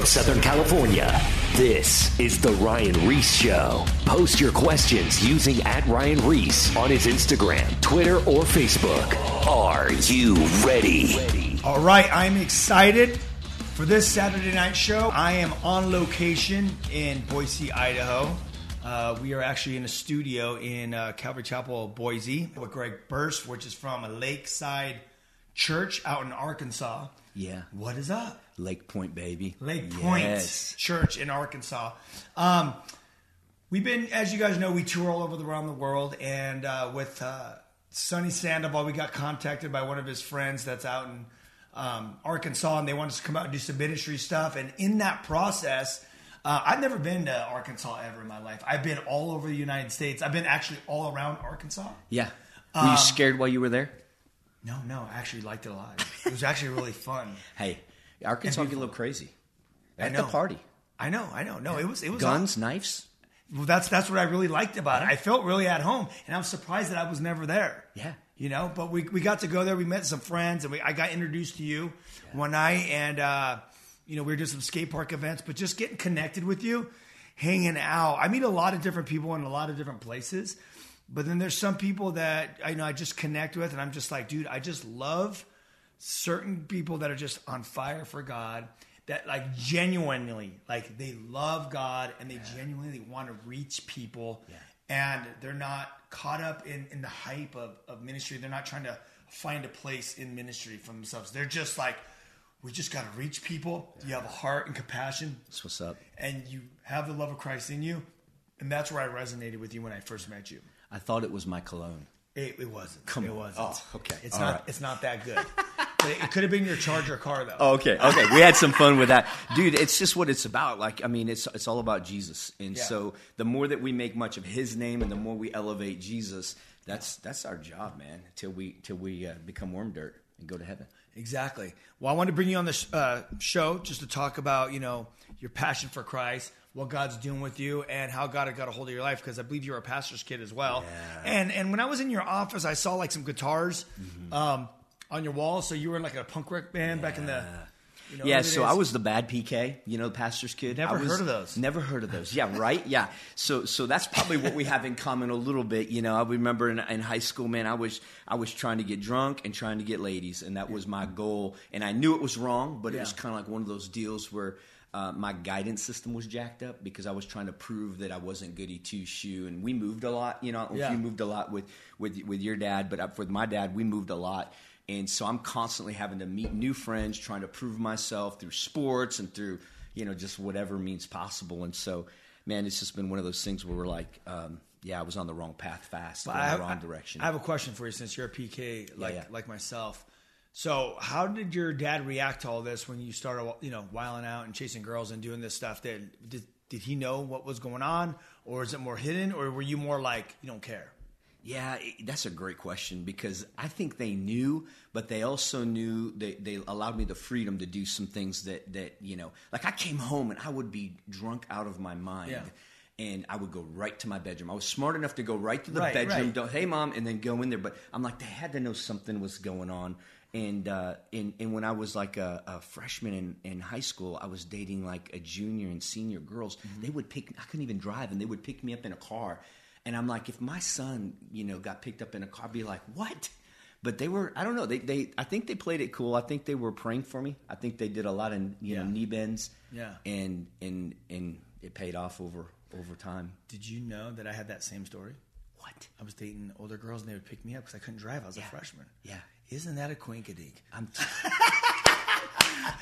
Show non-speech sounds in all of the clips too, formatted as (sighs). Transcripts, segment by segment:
from Southern California. This is The Ryan Ries Show. Post your questions using at Ryan Ries on his Instagram, Twitter, or Facebook. Are you ready? All right, I'm excited for this Saturday night show. I am on location in Boise, Idaho. Uh, we are actually in a studio in uh, Calvary Chapel, Boise, with Greg Bearrs, which is from a lakeside church out in Arkansas. Yeah. What is up? LakePointe, baby. LakePointe Yes. Church in Arkansas. Um, we've been, as you guys know, we tour all over the, around the world, and uh, with uh, Sonny Sandoval, we got contacted by one of his friends that's out in um, Arkansas, and they wanted us to come out and do some ministry stuff. And in that process, uh, I've never been to Arkansas ever in my life. I've been all over the United States. I've been actually all around Arkansas. Yeah. Were Um, you scared while you were there? No, no, I actually liked it a lot. It was actually really fun. (laughs) Hey, Arkansas get a little crazy. At the party. I know, I know. No, it was it was Guns, knives. Well, that's that's what I really liked about it. I felt really at home, and I'm surprised that I was never there. Yeah. you know. But we we got to go there. We met some friends, and we, I got introduced to you one night, and uh, you know we were doing some skate park events. But just getting connected with you, hanging out. I meet a lot of different people in a lot of different places. But then there's some people that I know I just connect with, and I'm just like, dude, I just love certain people that are just on fire for God that like genuinely like they love God and they genuinely want to reach people and they're not caught up in, in the hype of, of ministry. They're not trying to find a place in ministry for themselves. They're just like, we just got to reach people. You have a heart and compassion That's what's up. and you have the love of Christ in you. And that's where I resonated with you when I first met you. I thought it was my cologne. It, it wasn't. Come it on. wasn't. Oh, okay. It's All not. right. It's not that good. but it, it could have been your Charger car though. (laughs) Okay, okay. We had some fun with that, dude. It's just what it's about. Like, I mean, it's it's all about Jesus, and Yeah. so the more that we make much of His name, and the more we elevate Jesus, that's that's our job, man. Till we till we uh, become worm dirt and go to heaven. Exactly. Well, I wanted to bring you on this uh, show just to talk about, you know, your passion for Christ, what God's doing with you, and how God had got a hold of your life. Because I believe you're a pastor's kid as well. And and when I was in your office, I saw like some guitars Mm-hmm. um, on your wall. So you were in like a punk rock band back in the. You know, Yeah, so. I was the bad PK, you know, the pastor's kid. Never I was- heard of those. Never heard of those. Yeah, right. Yeah. So so that's probably what we have in common a little bit. You know, I remember in, in high school, man, I was I was trying to get drunk and trying to get ladies, and that was my goal. And I knew it was wrong, but it was kind of like one of those deals where. Uh, my guidance system was jacked up because I was trying to prove that I wasn't goody two shoe, and we moved a lot. You know, if Yeah. you moved a lot with with with your dad, but uh, for my dad, we moved a lot. And so I'm constantly having to meet new friends, trying to prove myself through sports and through, you know, just whatever means possible. And so, man, it's just been one of those things where we're like, um, yeah, I was on the wrong path fast, going I the wrong direction. I have a question for you since you're a PK like yeah. like myself. So, how did your dad react to all this when you started, you know, wiling out and chasing girls and doing this stuff? Did did, did he know what was going on, or is it more hidden, or were you more like you don't care? Yeah, that's a great question because I think they knew, but they also knew they, they allowed me the freedom to do some things that, that, you know, like I came home and I would be drunk out of my mind. Yeah. And I would go right to my bedroom. I was smart enough to go right to the Right, bedroom. right. Don't, hey, mom, and then go in there. But I'm like, they had to know something was going on. And uh, and, and when I was like a, a freshman in, in high school, I was dating like a junior and senior girls. Mm-hmm. They would pick. I couldn't even drive, and they would pick me up in a car. And I'm like, if my son, you know, got picked up in a car, I'd be like, what? But they were, I don't know. They, they, I think they played it cool. I think they were praying for me. I think they did a lot of, you know, knee bends. Yeah. And and and it paid off over over time. Did you know that I had that same story? What? I was dating older girls and they would pick me up because I couldn't drive. I was a freshman. Yeah. Isn't that a quinkadink? I'm. (laughs)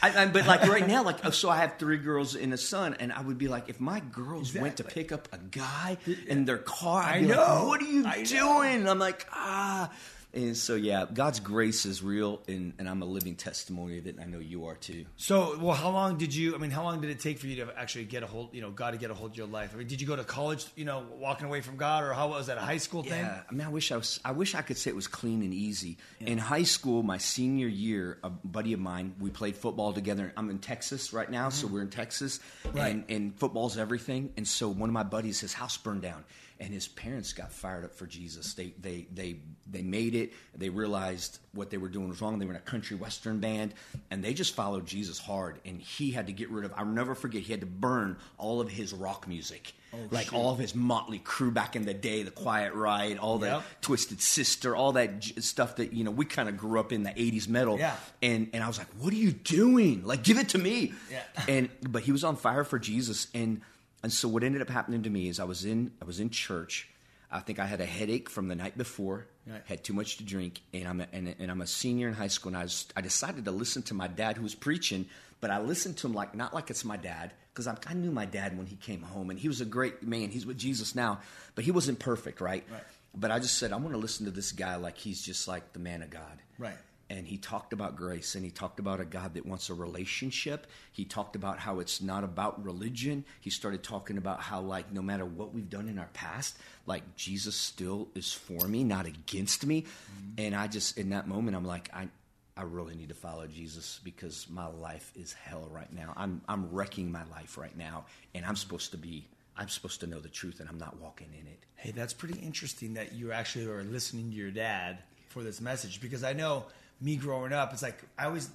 I, I, but like right now, like oh, so, I have three girls and a son, and I would be like, if my girls went to pick up a guy in their car, I'd I be like, know. what are you I doing? And I'm like, ah. And so, yeah, God's grace is real, and, and I'm a living testimony of it. And I know you are too. So, well, how long did you? I mean, how long did it take for you to actually get a hold? You know, God to get a hold of your life. I mean, did you go to college? You know, walking away from God, or how was that a high school thing? Yeah, I mean, I wish I was. I wish I could say it was clean and easy. In high school, my senior year, a buddy of mine, we played football together. I'm in Texas right now, so we're in Texas, Mm-hmm. Right. and and football's everything. And so one of my buddies, his house burned down, and his parents got fired up for Jesus. They they they they made it. They realized what they were doing was wrong. They were in a country western band, and they just followed Jesus hard. And he had to get rid of. I'll never forget. He had to burn all of his rock music, Oh, like all of his Motley Crue back in the day, the Quiet Riot, all the Yep. Twisted Sister, all that j- stuff that you know we kind of grew up in the '80s metal. Yeah. And and I was like, "What are you doing? Like, give it to me." Yeah. And but he was on fire for Jesus, and and so what ended up happening to me is I was in I was in church. I think I had a headache from the night before. Right. Had too much to drink, and I'm a, and, and I'm a senior in high school, and I was, I decided to listen to my dad who was preaching, but I listened to him like not like it's my dad because I, I knew my dad when he came home, and he was a great man. He's with Jesus now, but he wasn't perfect, right? Right. But I just said I want to listen to this guy like he's just like the man of God Right. And he talked about grace and he talked about a God that wants a relationship. He talked about how it's not about religion. He started talking about how like no matter what we've done in our past, like Jesus still is for me, not against me. Mm-hmm. And I just in that moment I'm like I I really need to follow Jesus because my life is hell right now. I'm I'm wrecking my life right now and I'm supposed to be I'm supposed to know the truth and I'm not walking in it. Hey, that's pretty interesting that you actually are listening to your dad for this message because I know me growing up, it's like I always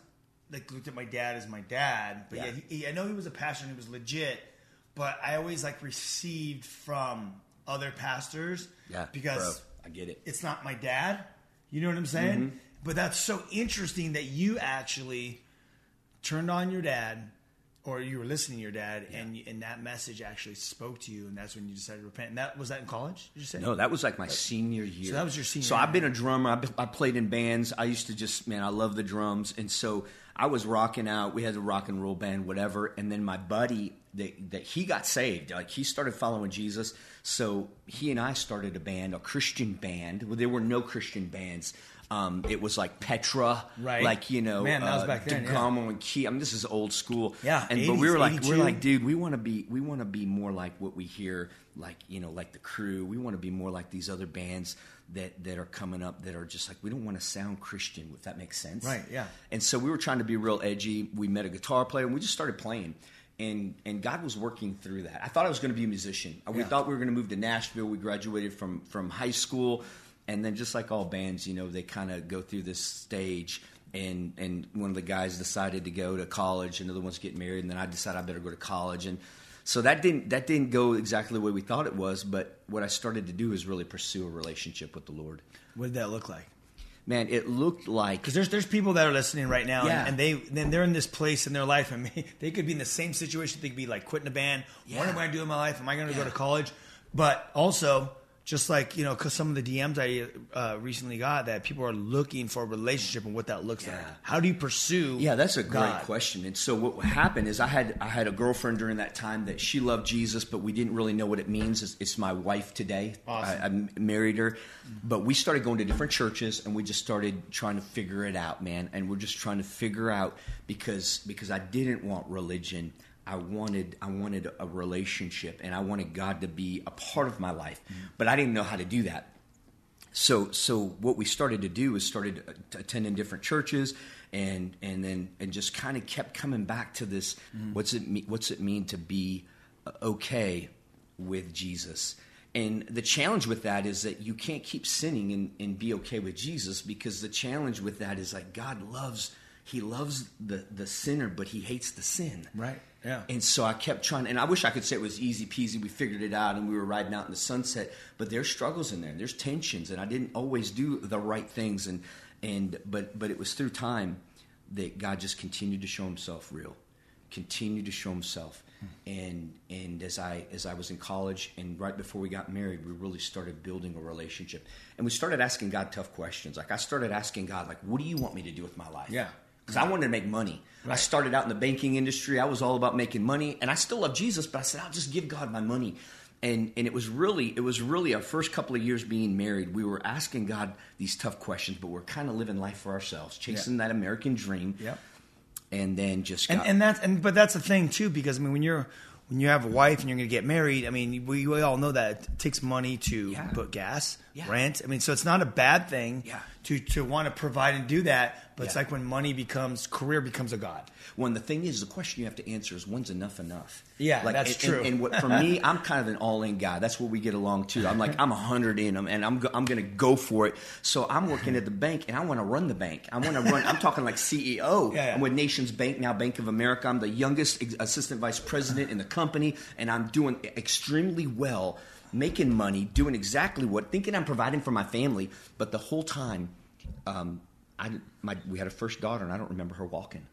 like looked at my dad as my dad, but yeah, Yeah. he, he, I know he was a pastor and he was legit, but I always like received from other pastors, Yeah, because bro, I get it. It's not my dad, you know what I'm saying? Mm-hmm. But that's so interesting that you actually turned on your dad or you were listening to your dad and and that message actually spoke to you and that's when you decided to repent and that was that in college did you say No, that was like my senior year. So that was your senior So year. I've been a drummer. I, I played in bands. I used to just man, I love the drums, and so I was rocking out. We had a rock and roll band, whatever. And then my buddy that that he got saved. Like he started following Jesus. So he and I started a band, a Christian band. Well, there were no Christian bands. Um, it was like Petra, Right. Like you know, Man, that was uh, back then, yeah. And Key. I mean, this is old school. Yeah, and but we were like, 82. we're like, dude, we want to be we want to be more like what we hear like you know like the crew we want to be more like these other bands that that are coming up that are just like we don't want to sound christian if that makes sense Right, yeah. and so we were trying to be real edgy we met a guitar player and we just started playing and and god was working through that i thought i was going to be a musician we Yeah. thought we were going to move to nashville we graduated from from high school and then just like all bands you know they kind of go through this stage and and one of the guys decided to go to college another one's getting married and then i decided i better go to college. And so that didn't that didn't go exactly the way we thought it was but what i started to do is really pursue a relationship with the lord. What did that look like? Man it looked like because there's there's people that are listening right now Yeah. and, and they then they're in this place in their life and (laughs) they could be in the same situation. They could be like quitting a band. What Yeah. am i going to do in my life? Am i going to go to college? But also just like you know because some of the dms i uh, recently got that people are looking for a relationship and what that looks like how do you pursue Yeah, that's a great God? question. And so what happened is I had I had a girlfriend during that time that she loved Jesus, but we didn't really know what it means. It's, it's my wife today. Awesome. I, I married her, but we started going to different churches and we just started trying to figure it out, man. And we're just trying to figure out because because I didn't want religion. I wanted I wanted a relationship and I wanted God to be a part of my life, but I didn't know how to do that. So so what we started to do is started attending different churches and and then and just kind of kept coming back to this what's it mean what's it mean to be uh, okay with Jesus? And the challenge with that is that you can't keep sinning and, and be okay with Jesus because the challenge with that is like God loves he loves the the sinner but he hates the sin right yeah and so I kept trying, and I wish I could say it was easy peasy. We figured it out, and we were riding out in the sunset. But there's struggles in there. There's tensions, and I didn't always do the right things. And and but but it was through time that God just continued to show Himself real, continued to show Himself. Hmm. And and as I as I was in college, and right before we got married, we really started building a relationship, and we started asking God tough questions. Like I started asking God, like, what do you want me to do with my life? Yeah. Because I wanted to make money. I started out in the banking industry. I was all about making money, and I still love Jesus. But I said, I'll just give God my money. And and it was really it was really our first couple of years being married. We were asking God these tough questions, but we're kind of living life for ourselves, chasing that American dream. Yep. And then just and and that's and but that's the thing too because I mean when you're when you have a wife and you're going to get married, I mean we, we all know that it takes money to Yeah. put gas, Yeah. rent. I mean so it's not a bad thing Yeah. To to want to provide and do that. But it's like when money becomes career becomes a god. When the thing is, the question you have to answer is when's enough enough? Yeah, like, that's and, true. And, and what, for me, (laughs) I'm kind of an all-in guy. That's where we get along too. I'm like I'm a hundred in them, and I'm go, I'm going to go for it. So I'm working at the bank, and I want to run the bank. I want to run. I'm talking like CEO. (laughs) Yeah, yeah. I'm with Nations Bank now, Bank of America. I'm the youngest assistant vice president in the company, and I'm doing extremely well, making money, doing exactly what, thinking I'm providing for my family. But the whole time, um, I my we had a first daughter, and I don't remember her walking.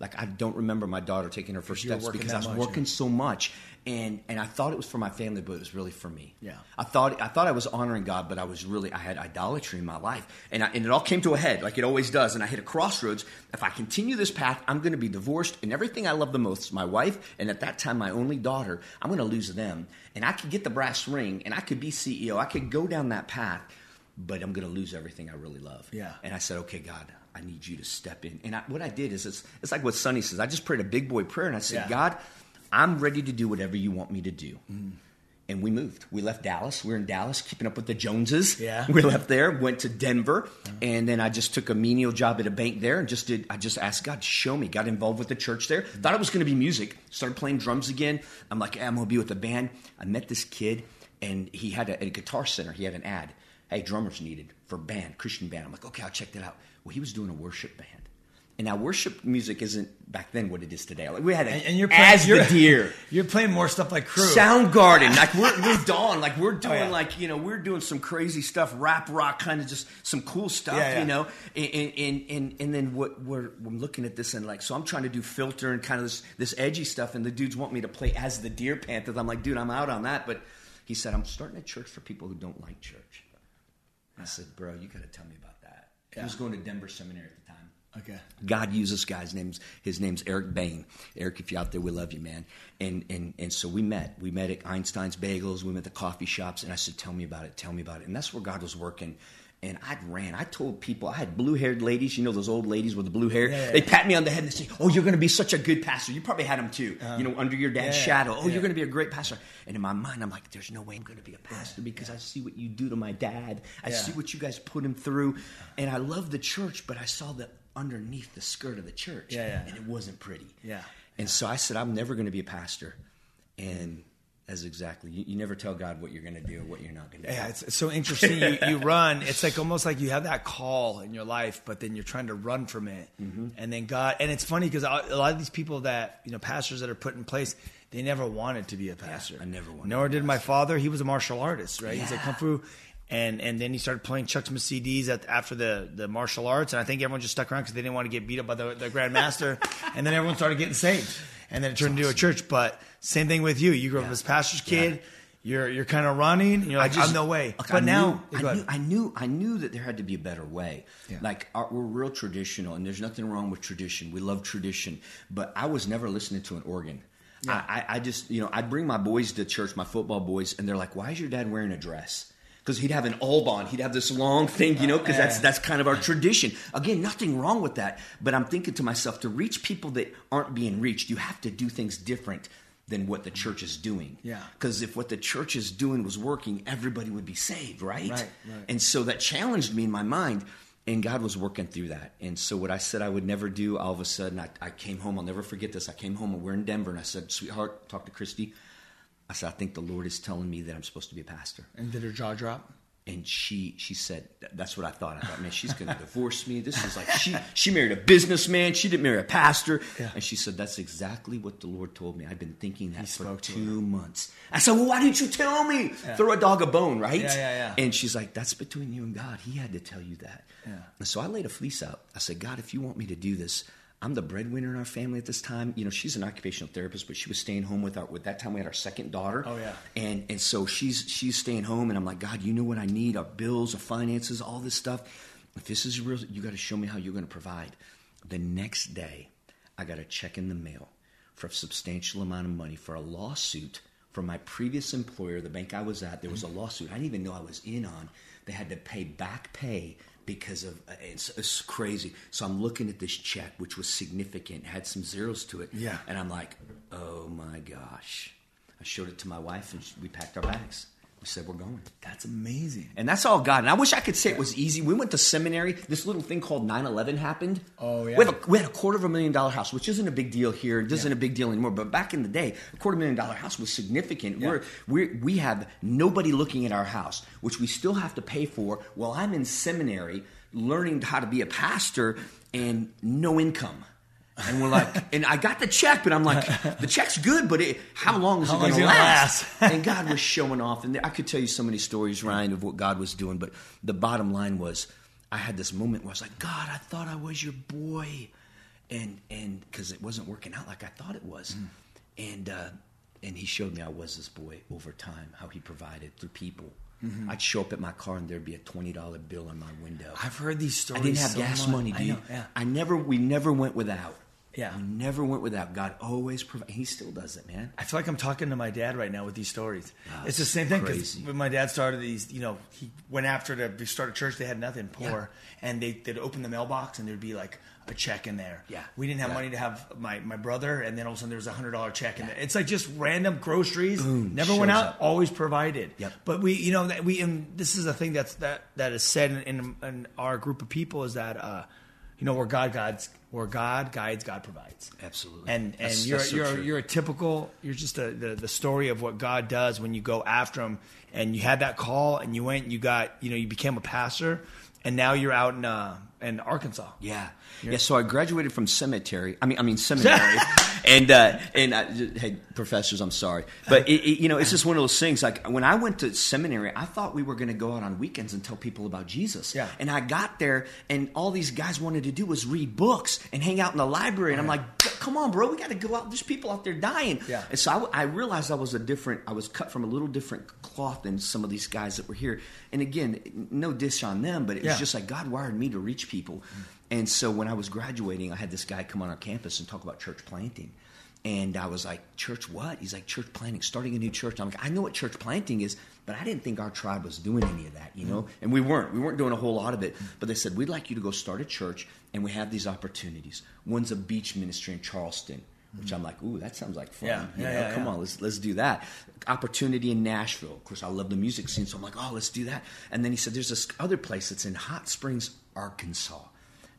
Like I don't remember my daughter taking her first steps because I was much, working yeah. so much, and and I thought it was for my family, but it was really for me. Yeah. I thought I thought I was honoring God, but I was really I had idolatry in my life, and I, and it all came to a head like it always does. And I hit a crossroads. If I continue this path, I'm going to be divorced, and everything I love the most, my wife, and at that time my only daughter, I'm going to lose them. And I could get the brass ring, and I could be CEO. I could go down that path, but I'm going to lose everything I really love. Yeah. And I said, okay, God, I need you to step in. And I, what I did is it's, it's like what Sonny says. I just prayed a big boy prayer and I said, Yeah. God, I'm ready to do whatever you want me to do. Mm-hmm. And we moved. We left Dallas. We were in Dallas, keeping up with the Joneses. Yeah. (laughs) We left there, went to Denver, mm-hmm. and then I just took a menial job at a bank there, and just did. I just asked God, show me. Got involved with the church there. Mm-hmm. Thought it was going to be music. Started playing drums again. I'm like, I'm going to be with a band. I met this kid, and he had a, a guitar center. He had an ad. Hey, drummers needed for band, Christian band. I'm like, okay, I'll check that out. Well, he was doing a worship band. And now worship music isn't back then what it is today. Like we had a, And, and you're playing, as you're, the deer. (laughs) You're playing more stuff like crew. Soundgarden, like we're (laughs) we're Dawn, like we're oh, doing Oh, yeah. like you know we're doing some crazy stuff, rap rock, kind of just some cool stuff, Yeah, yeah. you know. And and, and and then what we're I'm looking at this and like so I'm trying to do filter and kind of this this edgy stuff, and the dudes want me to play as the Deer Panthers. I'm like, dude, I'm out on that. But he said I'm starting a church for people who don't like church. I said, bro, you got to tell me about that. He was going to Denver Seminary at the time. Okay. God uses this guy's name's his name's Eric Bain. Eric, if you're out there, we love you, man. And and and so we met. We met at Einstein's Bagels. We met at the coffee shops, and I said, "Tell me about it. Tell me about it." And that's where God was working. And I ran. I told people I had blue-haired ladies. You know those old ladies with the blue hair. Yeah, yeah, they yeah. pat me on the head and they say, "Oh, you're going to be such a good pastor." You probably had them too. Uh, you know, under your dad's shadow. Oh, you're going to be a great pastor. And in my mind, I'm like, "There's no way I'm going to be a pastor because I see what you do to my dad. I see what you guys put him through, and I love the church, but I saw the underneath the skirt of the church, and it wasn't pretty. Yeah. And so I said, I'm never going to be a pastor, and that's exactly you, you never tell God what you're going to do or what you're not going to do. Yeah, it's, it's so interesting. You, you (laughs) run. It's like almost like you have that call in your life, but then you're trying to run from it. Mm-hmm. And then God, and it's funny because a lot of these people that you know, pastors that are put in place, they never wanted to be a pastor. I never wanted Nor did my father. He was a martial artist, right? He's a kung fu. And and then he started playing Chuck Smith CDs at, after the, the martial arts, and I think everyone just stuck around because they didn't want to get beat up by the, the grandmaster. (laughs) and then everyone started getting saved, and then it turned into a church. But same thing with you. You grew up as a pastor's kid. You're you're kind of running. You're like, I'm no way. Look, but I now, knew, I, knew, I knew, I knew that there had to be a better way. Yeah. Like our, we're real traditional, and there's nothing wrong with tradition. We love tradition, but I was never listening to an organ. I, I, I just, you know, I'd bring my boys to church, my football boys, and they're like, "Why is your dad wearing a dress?" Because he'd have an Alban, he'd have this long thing, you know, because that's that's kind of our tradition. Again, nothing wrong with that, but I'm thinking to myself, to reach people that aren't being reached, you have to do things different than what the church is doing. Yeah. Because if what the church is doing was working, everybody would be saved, right? Right, right. And so that challenged me in my mind, and God was working through that. And so what I said I would never do, all of a sudden, I, I came home. I'll never forget this. I came home and we're in Denver, and I said, "Sweetheart, talk to Christy." I said, "I think the Lord is telling me that I'm supposed to be a pastor." and did her jaw drop? And she she said, "That's what I thought." I thought, man, she's going to divorce me. This is like she she married a businessman. She didn't marry a pastor. Yeah. And she said, "That's exactly what the Lord told me. I've been thinking that for two months." I said, "Well, why didn't you tell me? Throw a dog a bone, right?" Yeah, yeah, yeah. And she's like, "That's between you and God. He had to tell you that." Yeah. And so I laid a fleece out. I said, "God, if you want me to do this." I'm the breadwinner in our family at this time. You know, she's an occupational therapist, but she was staying home with our. With that time, we had our second daughter. Oh, yeah. And and so she's she's staying home, and I'm like, God, you know what I need: our bills, our finances, all this stuff. If this is real, you got to show me how you're going to provide. The next day, I got a check in the mail for a substantial amount of money for a lawsuit from my previous employer, the bank I was at. There was a lawsuit I didn't even know I was in on. They had to pay back pay because of it's, it's crazy. So I'm looking at this check, which was significant, had some zeros to it, Yeah. and I'm like, oh my gosh. I showed it to my wife, and we packed our bags. We said we're going. That's amazing. And that's all God. And I wish I could say it was easy. We went to seminary. This little thing called 9 11 happened. Oh, yeah. We, have a, we had a quarter of a million dollar house, which isn't a big deal here. It isn't a big deal anymore. But back in the day, a quarter million dollar house was significant. Yeah. We're, we're, we have nobody looking at our house, which we still have to pay for while I'm in seminary learning how to be a pastor and no income. And we're like, and I got the check, but I'm like, the check's good, but it, how long is How it going to last? last? (laughs) and God was showing off, and I could tell you so many stories, Ryan, of what God was doing. But the bottom line was, I had this moment where I was like, God, I thought I was your boy, and and because it wasn't working out like I thought it was, and uh, and He showed me I was this boy over time, how He provided through people. I'd show up at my car and there'd be a twenty dollar bill on my window. I've heard these stories. I didn't have so gas much. money, I dude. know, yeah. I never, we never went without. Yeah. we never went without. God always provided. He still does it, man. I feel like I'm talking to my dad right now with these stories. Ah, it's the same thing because when my dad started these, you know, he went after to start a church. They had nothing, poor, and they they'd open the mailbox and there'd be like a check in there. Yeah. we didn't have Yeah. money to have my my brother, and then all of a sudden there was a hundred dollar check in there. It's like just random groceries. Never went out, up. always provided. Yep. But we, you know, that we and this is a thing that's that that is said in, in, in our group of people is that. uh you know where God guides, where God guides, God provides. Absolutely. And and That's- you're that's so you're true. you're a typical you're just a, the the story of what God does when you go after him and you had that call and you went and you got you know you became a pastor and now you're out in uh in Arkansas. Yeah, yeah. So I graduated from cemetery. I mean, I mean (laughs) seminary, and uh, and I, hey, professors, I'm sorry, but it, it, you know, it's just one of those things. Like when I went to seminary, I thought we were going to go out on weekends and tell people about Jesus. Yeah. And I got there, and all these guys wanted to do was read books and hang out in the library, and I'm like, come on, bro, we got to go out. There's people out there dying. Yeah. And so I, I realized I was a different. I was cut from a little different cloth than some of these guys that were here. And again, no dish on them, but it was Yeah. just like God wired me to reach people. And so when I was graduating, I had this guy come on our campus and talk about church planting. And I was like, church what? He's like, church planting, starting a new church. I'm like, I know what church planting is, but I didn't think our tribe was doing any of that, you know? And we weren't. We weren't doing a whole lot of it. But they said, we'd like you to go start a church, and we have these opportunities. One's a beach ministry in Charleston, which I'm like, ooh, that sounds like fun. Yeah, You yeah, know, yeah, come yeah. on, let's let's do that. Opportunity in Nashville. Of course, I love the music scene, so I'm like, oh, let's do that. And then he said, there's this other place that's in Hot Springs, Arkansas.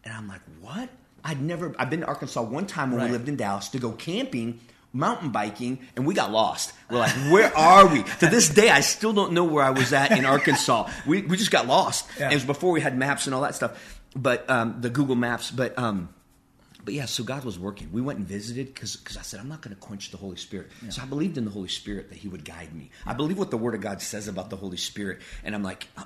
And I'm like, what? I'd never. I've been to Arkansas one time when Right. we lived in Dallas to go camping. Mountain biking, and we got lost. We're like, where are we? To this day, I still don't know where I was at in Arkansas. We, we just got lost. And it was before we had maps and all that stuff, but um, the Google Maps. But um, but yeah, so God was working. We went and visited because I said, I'm not going to quench the Holy Spirit. So I believed in the Holy Spirit that He would guide me. I believe what the Word of God says about the Holy Spirit. And I'm like, uh,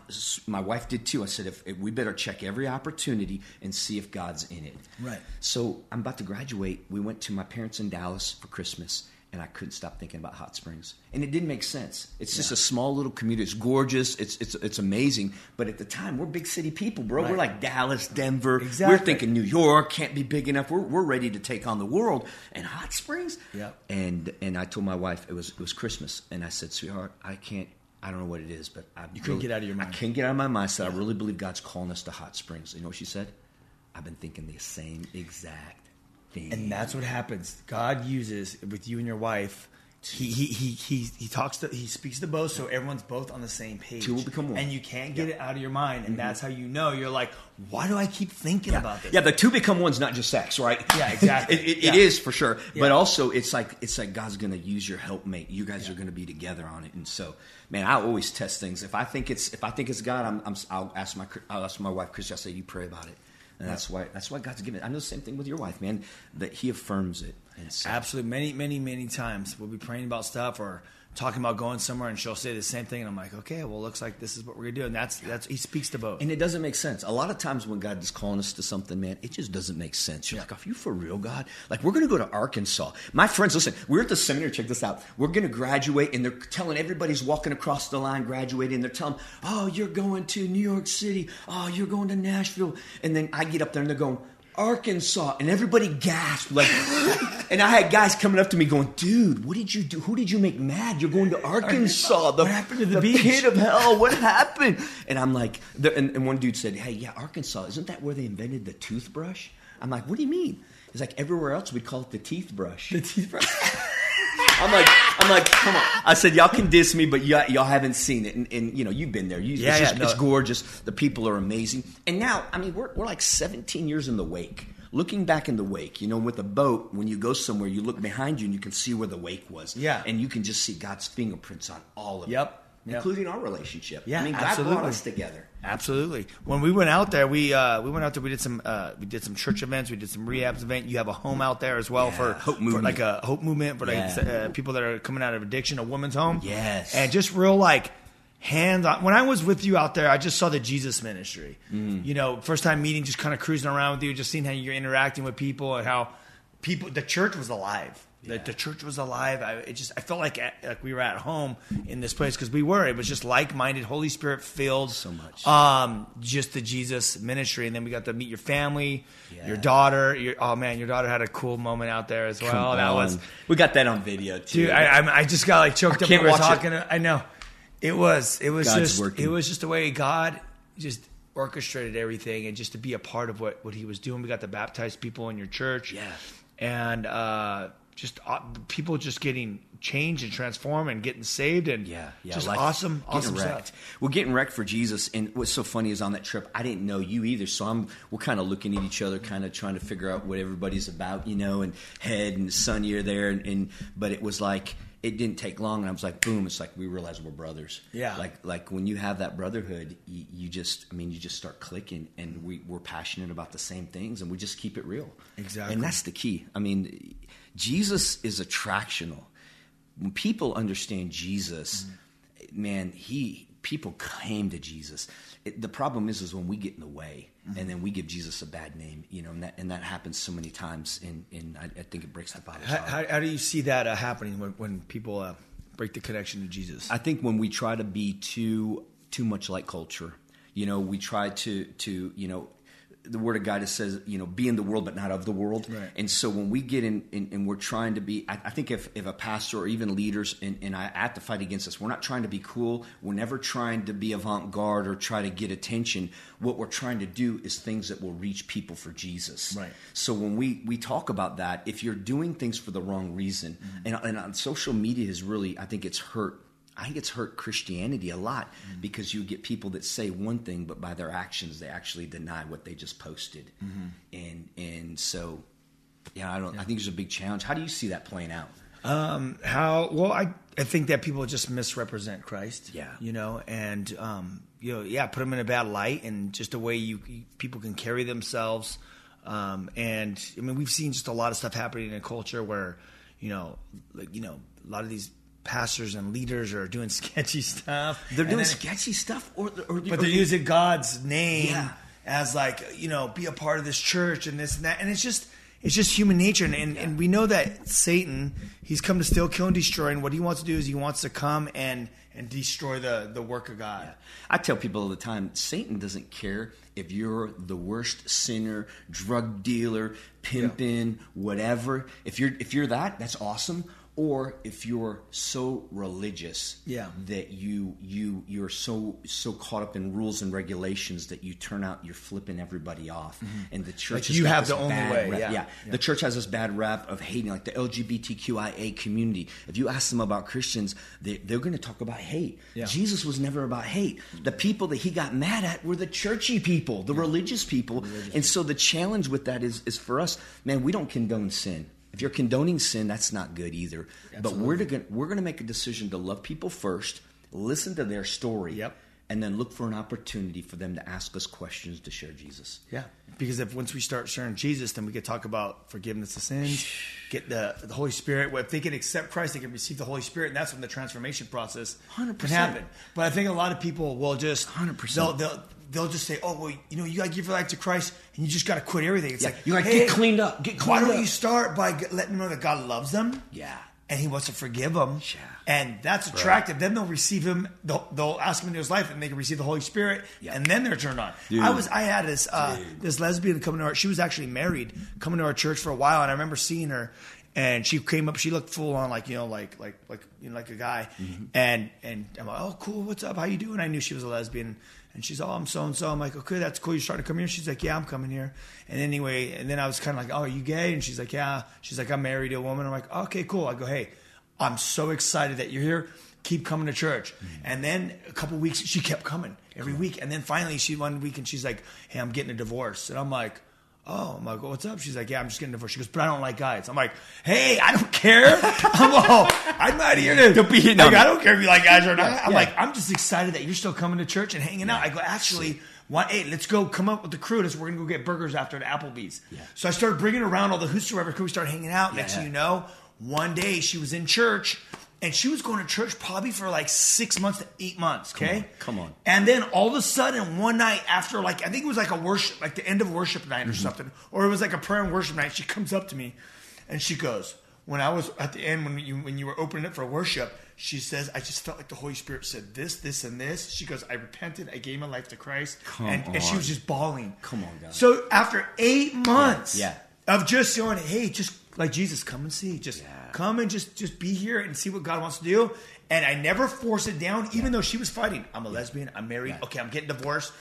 my wife did too. I said, if, if we better check every opportunity and see if God's in it. Right. So I'm about to graduate. We went to my parents in Dallas for Christmas. And I couldn't stop thinking about Hot Springs, and it didn't make sense. It's just a small little community. It's gorgeous. It's it's it's amazing. But at the time, we're big city people, bro. We're like Dallas, Denver. Exactly. We're thinking New York can't be big enough. We're, we're ready to take on the world. And Hot Springs. Yeah. And and I told my wife it was it was Christmas, and I said, sweetheart, I can't. I don't know what it is, but I You couldn't get out of your mind. I can't get out of my mind. I said I really believe God's calling us to Hot Springs. You know what she said? I've been thinking the same exact And that's what happens. God uses with you and your wife. He he he he, he talks to he speaks to both, so everyone's both on the same page. Two will become one. and you can't get it out of your mind, and mm-hmm. that's how you know. You're like, why do I keep thinking about this? Yeah, the two become one's not just sex, right? Yeah, exactly. (laughs) it, it, it Yeah. is for sure, Yeah. but also it's like it's like God's going to use your helpmate. You guys are going to be together on it, and so man, I always test things. If I think it's if I think it's God, I'm, I'm I'll ask my I'll ask my wife Christy. I say you pray about it, and that's why that's why God's given. it. I know the same thing with your wife, man. That He affirms it. Absolutely. Many, many, many times we'll be praying about stuff or talking about going somewhere, and she'll say the same thing, and I'm like, okay, well, looks like this is what we're gonna do, and that's that's he speaks to both. And it doesn't make sense. A lot of times when God is calling us to something, man, it just doesn't make sense. You're Yeah. like, are you for real, God? Like, we're to go to Arkansas. My friends, listen, we're at the seminary. Check this out. We're to graduate, and they're telling everybody's walking across the line graduating. They're telling, oh, you're going to New York City. Oh, you're going to Nashville. And then I get up there, and they're going, Arkansas, and everybody gasped. Like, (laughs) and I had guys coming up to me going, "Dude, what did you do? Who did you make mad? You're going to Arkansas. The, What happened to the beach?" pit of hell. What happened?" And I'm like, the, and, and one dude said, "Hey, yeah, Arkansas. Isn't that where they invented the toothbrush?" I'm like, "What do you mean?" He's like, "Everywhere else we call it the teeth brush." the teeth brush. (laughs) I'm like, I'm like, come on. I said, y'all can diss me, but y'all, y'all haven't seen it, and, and you know, you've been there. You, Yeah, it's, yeah, no. it's gorgeous. The people are amazing, and now, I mean, we're we're like 17 years in the wake. Looking back in the wake, you know, with a boat, when you go somewhere, you look behind you and you can see where the wake was. Yeah. and you can just see God's fingerprints on all of Yep. it, Yep. Including our relationship. Yeah, I mean, God absolutely. brought us together. Absolutely. When we went out there, we uh, we went out there. We did some uh, we did some church events. We did some rehabs event. You have a home out there as well Yeah, for hope for like a hope movement for like Yeah. uh, people that are coming out of addiction, a woman's home. Yes. and just real like hands on. When I was with you out there, I just saw the Jesus ministry. Mm-hmm. You know, first time meeting, just kind of cruising around with you, just seeing how you're interacting with people and how people. The church was alive. The, the church was alive. I, it just I felt like at, like we were at home in this place because we were. It was just like minded, Holy Spirit filled. So much. Um, just the Jesus ministry, and then we got to meet your family, Yeah. your daughter. Your oh man, your daughter had a cool moment out there as well. That was we got that on video too. dude. I, I'm- I just got like choked I up. we were watch it. talking. I know it was it was God's just working. it was just the way God just orchestrated everything, and just to be a part of what what He was doing. We got to baptize people in your church, Yeah. and uh, just uh, people just getting changed and transformed and getting saved, and Yeah, yeah, just life- awesome, awesome wrecked. stuff. We're getting wrecked for Jesus, and what's so funny is on that trip, I didn't know you either. So I'm we're kind of looking at each other, kind of trying to figure out what everybody's about, you know. And Head and Sonny are there, and, and but it was like it didn't take long, and I was like, boom! It's like we realize we're brothers. Yeah. like like when you have that brotherhood, you, you just, I mean, you just start clicking, and we we're passionate about the same things, and we just keep it real. Exactly. and that's the key. I mean, Jesus is attractional when people understand Jesus, man, he people came to Jesus. It, the problem is, is when we get in the way, and then we give Jesus a bad name, you know, and that and that happens so many times. In in I, I think it breaks the Father's How, how, how do you see that uh, happening when, when people uh, break the connection to Jesus? I think when we try to be too too much like culture, you know, we try to to you know. The word of God that says, you know, be in the world but not of the world. Right. And so when we get in, in and we're trying to be, I, I think if, if a pastor or even leaders, and, and I have to fight against this, we're not trying to be cool. We're never trying to be avant garde or try to get attention. What we're trying to do is things that will reach people for Jesus. Right. So when we, we talk about that, if you're doing things for the wrong reason, mm-hmm. and, and on social media has really, I think it's hurt. I think it's hurt Christianity a lot because you get people that say one thing, but by their actions they actually deny what they just posted, and and so yeah, I don't. I think there's a big challenge. How do you see that playing out? Um, how well I I think that people just misrepresent Christ. Yeah. you know, and um, you know, yeah, put them in a bad light, and just the way you, you people can carry themselves. Um, and I mean, we've seen just a lot of stuff happening in a culture where, you know, like you know, a lot of these pastors and leaders are doing (laughs) sketchy stuff. They're doing then- sketchy stuff, or, or but they're using God's name Yeah. as like you know be a part of this church and this and that, and it's just it's just human nature, and, and, and we know that Satan he's come to steal, kill, and destroy, and what he wants to do is he wants to come and and destroy the the work of God. I tell people all the time, Satan doesn't care if you're the worst sinner, drug dealer, pimping, whatever. If you're if you're that, that's awesome. Or if you're so religious Yeah. that you you you're so so caught up in rules and regulations that you turn out you're flipping everybody off, mm-hmm. and the church Like, you have the only way, yeah. yeah, Yeah. the church has this bad rap of hating, like the LGBTQIA community. If you ask them about Christians, they, they're going to talk about hate. Yeah. Jesus was never about hate. The people that he got mad at were the churchy people, the religious people. and so the challenge with that is, is for us, man, we don't condone sin. If you're condoning sin, that's not good either. But we're going we're going to make a decision to love people first, listen to their story, Yep. and then look for an opportunity for them to ask us questions to share Jesus. Yeah, because if once we start sharing Jesus, then we could talk about forgiveness of sins, (sighs) get the the Holy Spirit. Well, If they can accept Christ, they can receive the Holy Spirit, and that's when the transformation process 100%. can happen. But I think a lot of people will just 100%. They'll, they'll just say, "Oh, well, you know, you got to give your life to Christ, and you just got to quit everything." It's Yeah, like you gotta hey, get cleaned up, get cleaned why don't up. you start by letting them know that God loves them? Yeah. and He wants to forgive them. Yeah. And that's attractive. Then they'll receive Him. They'll, they'll ask Him into His life, and they can receive the Holy Spirit. Yeah. And then they're turned on. Dude. I was. I had this uh, this lesbian coming to our. She was actually married, coming to our church for a while, and I remember seeing her. And she came up. She looked full on, like you know, like like like you know, like a guy. Mm-hmm. And and I'm like, oh, cool. What's up? How you doing? I knew she was a lesbian. And she's, oh, I'm so and so. I'm like, okay, that's cool. You're starting to come here. She's like, yeah, I'm coming here. And anyway, and then I was kind of like, oh, are you gay? And she's like, yeah. She's like, I'm married to a woman. I'm like, okay, cool. I go, hey, I'm so excited that you're here. Keep coming to church. Mm-hmm. And then a couple weeks, she kept coming every week. And then finally, she one week and she's like, "Hey, I'm getting a divorce." And I'm like. Oh, I'm like, what's up? She's like, yeah, I'm just getting divorced. She goes, but I don't like guys. I'm like, hey, I don't care. (laughs) I'm all, I'm not here to. Don't be hitting like, I don't care if you like guys or not. I'm yeah. like, I'm just excited that you're still coming to church and hanging out. I go, actually, why, hey, let's go come up with the crew. Let's, we're going to go get burgers after at Applebee's. So I started bringing around all the Whosoever crew. We started hanging out. Next thing you know, one day she was in church and she was going to church probably for like six months to eight months. Okay. on, come on. And then all of a sudden, one night after, like, I think it was like a worship, like the end of worship night Mm-hmm. or something, or it was like a prayer and worship night. She comes up to me and she goes, when I was at the end, when you when you were opening it for worship, she says, I just felt like the Holy Spirit said this, this, and this. She goes, I repented, I gave my life to Christ. Come and, and she was just bawling. Come on, God. So after eight months Yeah. of just going, hey, just like Jesus, come and see. Just Yeah. come and just just be here and see what God wants to do. And I never force it down, even though she was fighting. I'm a lesbian. I'm married. Yeah. Okay, I'm getting divorced.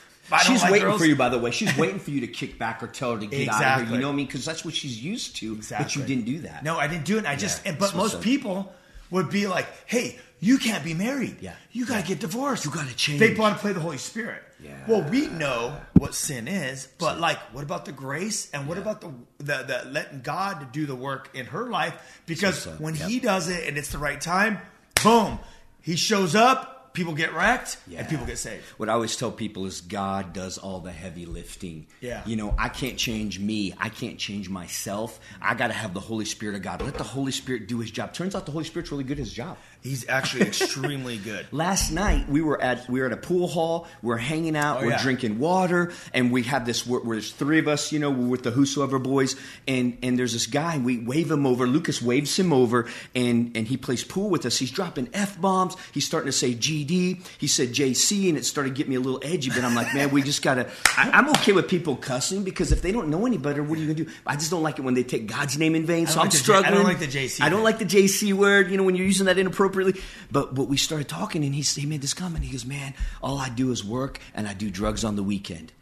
She's like waiting girls. for you, by the way. She's waiting for you to kick back or tell her to get out of here. You know what I mean? Because that's what she's used to. But you didn't do that. No, I didn't do it. I just. Yeah. And, but So most sad. people would be like, "Hey, you can't be married. Yeah. you got to get divorced. You gotta change." They want to play the Holy Spirit. Yeah. Well, we know what sin is, but like, what about the grace and what Yeah. about the, the the letting God do the work in her life? Because So sad. when Yep. He does it and it's the right time, boom, He shows up. People get wrecked Yeah. and people get saved. What I always tell people is God does all the heavy lifting. Yeah. You know, I can't change me. I can't change myself. I got to have the Holy Spirit of God. Let the Holy Spirit do his job. Turns out the Holy Spirit's really good at his job. He's actually extremely good. (laughs) Last night we were at we were at a pool hall. We're hanging out. Oh, we're yeah. drinking water, and we have this. Where, there's three of us, you know, we're with the Whosoever boys, and and there's this guy. We wave him over. Lucas waves him over, and and he plays pool with us. He's dropping f bombs. He's starting to say GD. He said JC, and it started getting me a little edgy. But I'm like, man, we just gotta. I, I'm okay with people cussing because if they don't know any better, what are you gonna do? I just don't like it when they take God's name in vain. So I'm like the J- I struggling. don't like the JC I don't like the JC word, you know, when you're using that inappropriately. But but we started talking, and he he made this comment. He goes, "Man, all I do is work, and I do drugs on the weekend."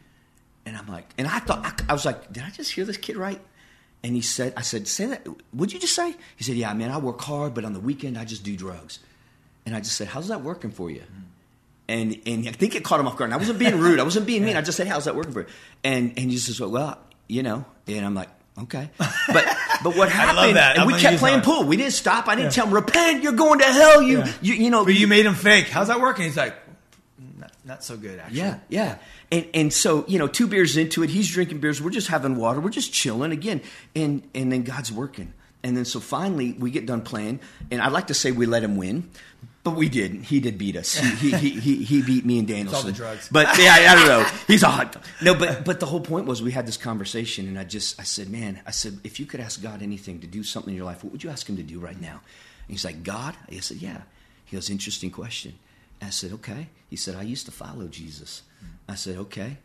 And I'm like, and I thought I, I was like, did I just hear this kid right? And he said, I said, say that. What'd you just say? He said, Yeah, man, I work hard, but on the weekend I just do drugs. And I just said, How's that working for you? And and I think it caught him off guard. And I wasn't being rude. I wasn't being mean. I just said, How's that working for you? And and he just says, Well, you know. And I'm like, Okay. But but what (laughs) happened? that. And we kept playing pool. We didn't stop. I didn't tell him, Repent. You're going to hell. You Yeah. you you know. But you made him fake. How's that working? He's like, not, not so good, actually. Yeah, yeah. And and so, you know, two beers into it, he's drinking beers, we're just having water, we're just chilling again. And and then God's working. And then so finally we get done playing, and I'd like to say we let him win, but we didn't. He did beat us. He he he, he, beat me and Danielson. all the drugs. But yeah, I don't know. (laughs) He's a hot No, but but the whole point was we had this conversation and I just I said, Man, I said, if you could ask God anything to do something in your life, what would you ask him to do right now? And he's like, God? I said, Yeah. He goes, Interesting question. I said, okay. He said, I used to follow Jesus. I said, okay.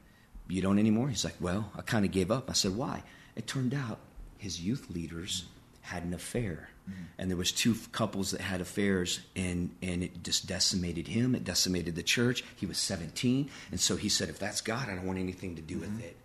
You don't anymore? He's like, well, I kind of gave up. I said, why? It turned out his youth leaders had an affair. And there was two couples that had affairs, and, and it just decimated him. It decimated the church. He was 17. And so he said, if that's God, I don't want anything to do with it.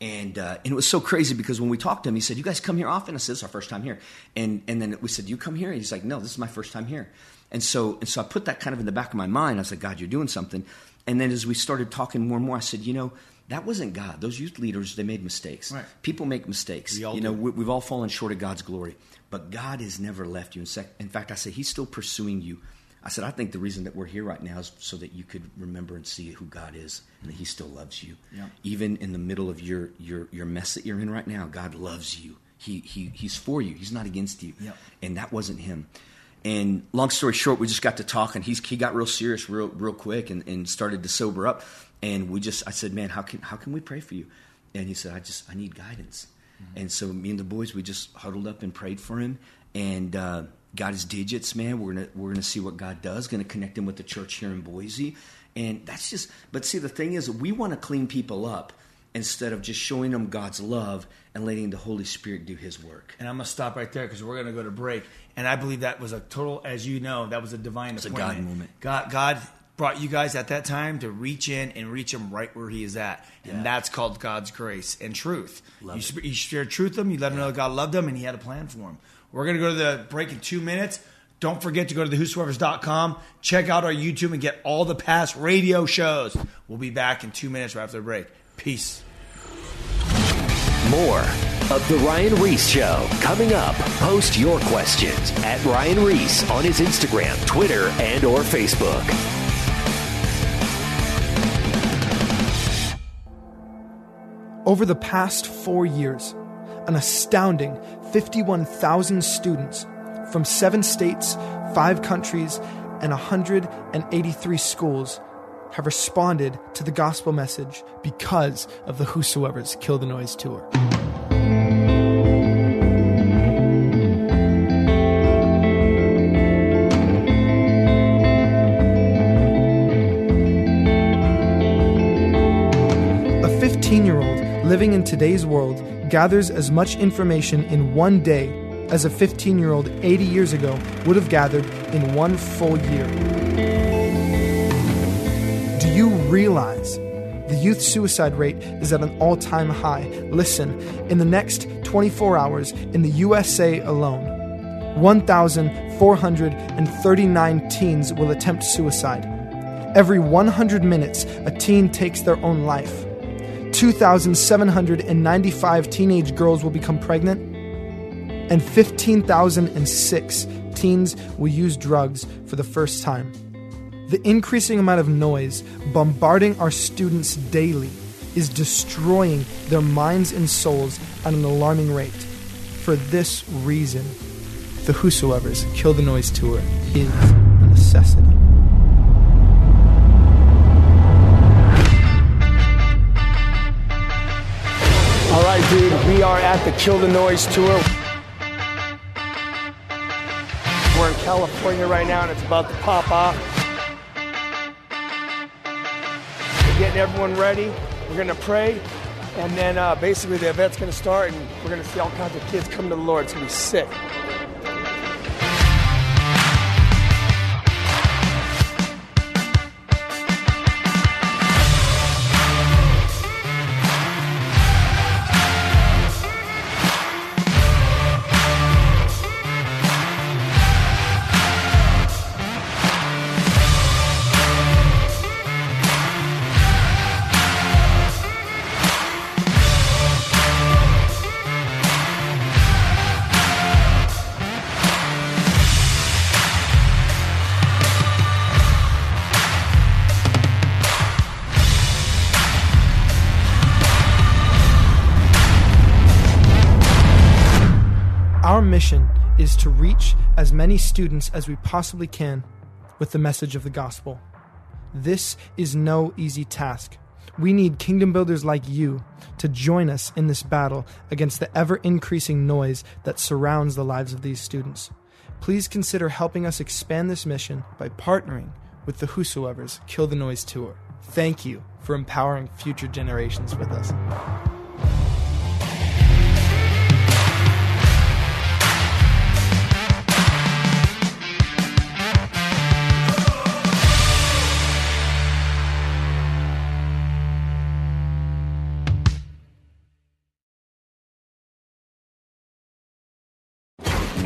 And uh, and it was so crazy because when we talked to him, he said, "You guys come here often?" I said, "It's our first time here." And and then we said, "You come here?" And he's like, "No, this is my first time here." And so and so I put that kind of in the back of my mind. I was like, "God, you're doing something." And then as we started talking more and more, I said, "You know, that wasn't God. Those youth leaders, they made mistakes. Right. People make mistakes. We all you know, do. we, we've all fallen short of God's glory, but God has never left you. In, fact, I said He's still pursuing you. I said, I think the reason that we're here right now is so that you could remember and see who God is and that He still loves you. Yeah. Even in the middle of your, your, your mess that you're in right now, God loves you. He, he, he's for you, He's not against you. Yep. And that wasn't Him. And long story short, we just got to talking. He's, he got real serious real, real quick and, and started to sober up. And we just, I said, man, how can, how can we pray for you? And he said, I just, I need guidance. And so me and the boys, we just huddled up and prayed for him. And uh, got his digits, man. We're gonna we're gonna see what God does. Gonna connect him with the church here in Boise, and that's just. But see, the thing is, we want to clean people up instead of just showing them God's love and letting the Holy Spirit do His work. And I'm gonna stop right there because we're gonna go to break. And I believe that was a total, as you know, that was a divine a appointment. God moment. God, God brought you guys at that time to reach in and reach him right where he is at, Yeah. and that's called God's grace and truth. Love you, it. sp- you shared truth with him. You let him know God loved him, and He had a plan for him. We're gonna go to the break in two minutes. Don't forget to go to the whosoevers.com, check out our YouTube, and get all the past radio shows. We'll be back in two minutes right after the break. Peace. More of The Ryan Ries Show coming up. Post your questions at Ryan Ries on his Instagram, Twitter, and or Facebook. Over the past four years, an astounding 51,000 students from seven states, five countries, and 183 schools have responded to the gospel message because of the Whosoever's Kill the Noise tour. Living in today's world gathers as much information in one day as a 15 year old 80 years ago would have gathered in one full year. Do you realize the youth suicide rate is at an all time high? Listen, in the next 24 hours in the USA alone, 1,439 teens will attempt suicide. Every 100 minutes, a teen takes their own life. 2,795 teenage girls will become pregnant, and 15,006 teens will use drugs for the first time. The increasing amount of noise bombarding our students daily is destroying their minds and souls at an alarming rate. For this reason, the Whosoever's Kill the Noise Tour is a necessity. All right, dude, we are at the Kill the Noise tour. We're in California right now and it's about to pop off. We're getting everyone ready. We're to pray. And then uh, basically the event's to start and we're to see all kinds of kids come to the Lord. It's to be sick. Is to reach as many students as we possibly can with the message of the gospel. This is no easy task. We need kingdom builders like you to join us in this battle against the ever increasing noise that surrounds the lives of these students. Please consider helping us expand this mission by partnering with the Whosoever's Kill the Noise Tour. Thank you for empowering future generations with us.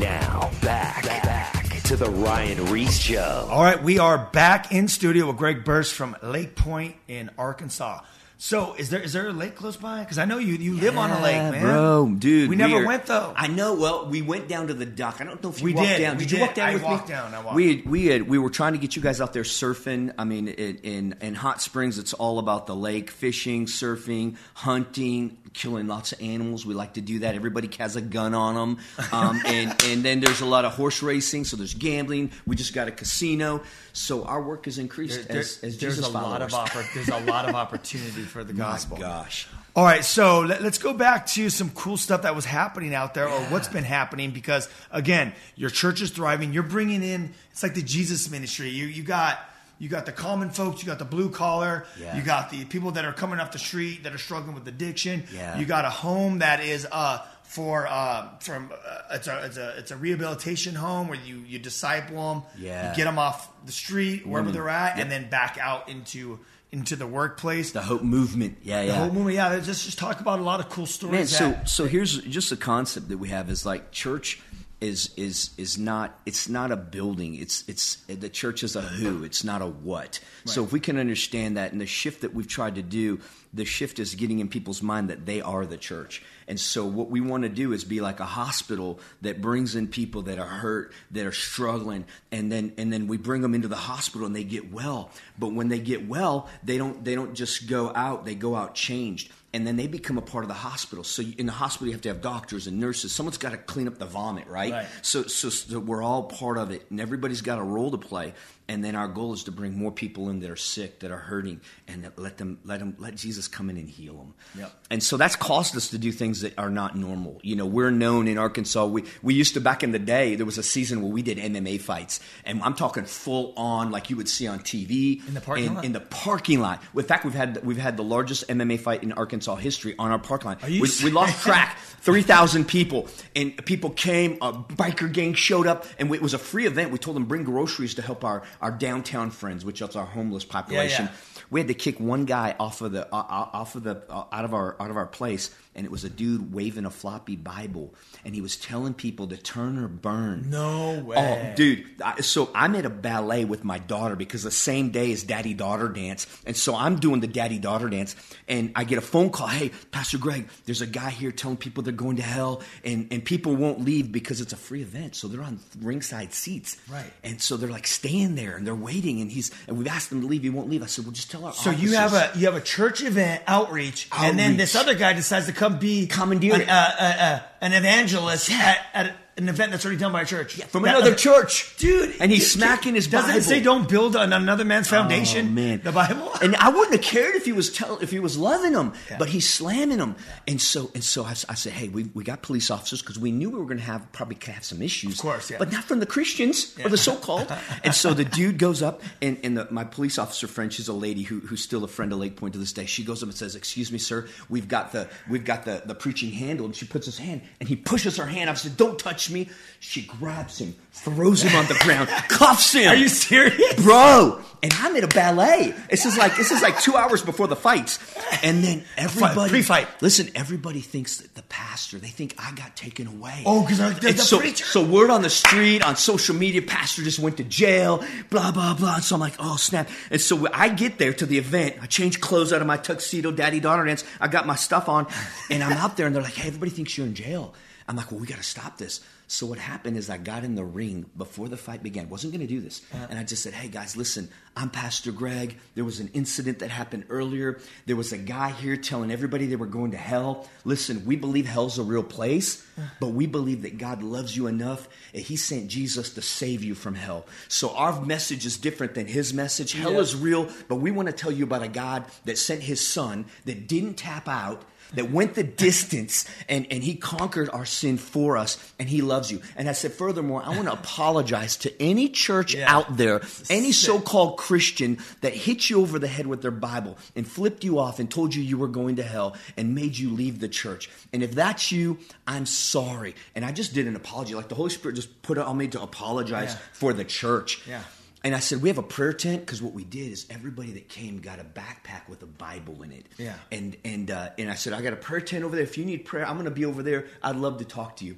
Now, back, back to the Ryan Ries Show. All right, we are back in studio with Greg Bearrs from LakePointe in Arkansas. So, is there is there a lake close by? Because I know you you live on a lake, man. bro, dude. We never are- went though. I know. Well, we went down to the dock. I don't know if you We walked did, down. we Did you did. walk down I with walked me? down, I walked we had, we had we were trying to get you guys out there surfing. I mean, in, in in Hot Springs, it's all about the lake, fishing, surfing, hunting, killing lots of animals. We like to do that. Everybody has a gun on them, um, (laughs) and and then there's a lot of horse racing. So there's gambling. We just got a casino. So our work has increased There- as, as there's Jesus a lot of followers. oppor- there's a lot of opportunity for the (laughs) My gospel. gosh. All right, so let, us go back to some cool stuff that was happening out there, or what's been happening. Because again, your church is thriving. You're bringing in it's like the Jesus ministry. You you got you got the common folks. You got the blue collar. Yeah. You got the people that are coming off the street that are struggling with addiction. Yeah. You got a home that is uh, for uh, from uh, it's a it's a it's a rehabilitation home where you you disciple them. Yeah. You get them off the street wherever Women. they're at, Yep. and then back out into into the workplace. The hope movement. Yeah, yeah. The yeah. whole movie, yeah. Let's just just talk about a lot of cool stories. Man, so that- so here's just a concept that we have is like church is is is not it's not a building. It's it's the church is a who. It's not a what. Right. so if we can understand that and the shift that we've tried to do the shift is getting in people's mind that they are the church. And so what we want to do is be like a hospital that brings in people that are hurt that are struggling and then and then we bring them into the hospital and they get well. But when they get well they don't they don't just go out they go out changed and then they become a part of the hospital. So in the hospital, you have to have doctors and nurses. Someone's got to clean up the vomit, right? right. So, so, so, we're all part of it, and everybody's got a role to play. And then our goal is to bring more people in that are sick, that are hurting, and let them let them let Jesus come in and heal them. Yep. And so that's caused us to do things that are not normal. You know, we're known in Arkansas. We we used to back in the day. There was a season where we did MMA fights, and I'm talking full on, like you would see on TV in the parking in, lot. In the parking lot. In fact, we've had we've had the largest MMA fight in Arkansas history on our parking lot. We, we, lost track. Three thousand people, and people came. A biker gang showed up, and it was a free event. We told them bring groceries to help our our downtown friends, which is our homeless population. Yeah, yeah. We had to kick one guy off of the uh, off of the uh, out of our out of our place, and it was a dude waving a floppy Bible, and he was telling people to turn or burn. No oh, way, oh, dude! So I'm at a ballet with my daughter because the same day is daddy daughter dance, and so I'm doing the daddy daughter dance, and I get a phone call. Hey, Pastor Greg, there's a guy here telling people they're going to hell, and and people won't leave because it's a free event, so they're on ringside seats, right? And so they're like staying there and they're waiting, and he's and we've asked him to leave. He won't leave. I said, well, just tell our. So officers. you have a you have a church event outreach, outreach. and then this other guy decides to come be commandeer an, uh, uh, uh, an evangelist at, at an event that's already done by a church. Yeah, from another church. Dude. And he's smacking his doesn't Bible. it say don't build on another man's oh, foundation? Oh, man. The Bible? (laughs) And I wouldn't have cared if he was tell, if he was loving them, yeah. but he's slamming them. Yeah. And so and so I, I said, hey, we, we got police officers because we knew we were going to have probably have some issues. Of course, yeah. But not from the Christians or the so-called. (laughs) and so the dude goes up and, and the, my police officer friend, she's a lady who, who's still a friend of LakePointe to this day. She goes up and says, excuse me, sir, we've got the we've got the, the preaching handle. And she puts his hand and he pushes her hand. I said, don't touch me. She grabs him, throws him on the ground, (laughs) cuffs him. Are you serious, bro? And I'm at a ballet. This is like this is like two hours before the fights, and then everybody pre-fight. Listen, everybody thinks that the pastor. They think I got taken away. Oh, because the, the so, preacher. So word on the street, on social media, pastor just went to jail. Blah blah blah. And so I'm like, oh snap. And so I get there to the event. I change clothes out of my tuxedo, daddy daughter dance. I got my stuff on, and I'm out there, and they're like, hey, everybody thinks you're in jail. I'm like, well, we got to stop this. So what happened is I got in the ring before the fight began. Wasn't going to do this, uh-huh. and I just said, "Hey guys, listen. I'm Pastor Greg. There was an incident that happened earlier. There was a guy here telling everybody they were going to hell. Listen, we believe hell's a real place, uh-huh. but we believe that God loves you enough and He sent Jesus to save you from hell. So our message is different than His message. Hell yeah. is real, but we want to tell you about a God that sent His Son that didn't tap out." That went the distance and, and he conquered our sin for us and he loves you. And I said, furthermore, I want to apologize to any church yeah. out there, any so called Christian that hit you over the head with their Bible and flipped you off and told you you were going to hell and made you leave the church. And if that's you, I'm sorry. And I just did an apology. Like the Holy Spirit just put it on me to apologize yeah. for the church. Yeah. And I said, we have a prayer tent because what we did is everybody that came got a backpack with a Bible in it. Yeah. And and uh, and I said, I got a prayer tent over there. If you need prayer, I'm going to be over there. I'd love to talk to you.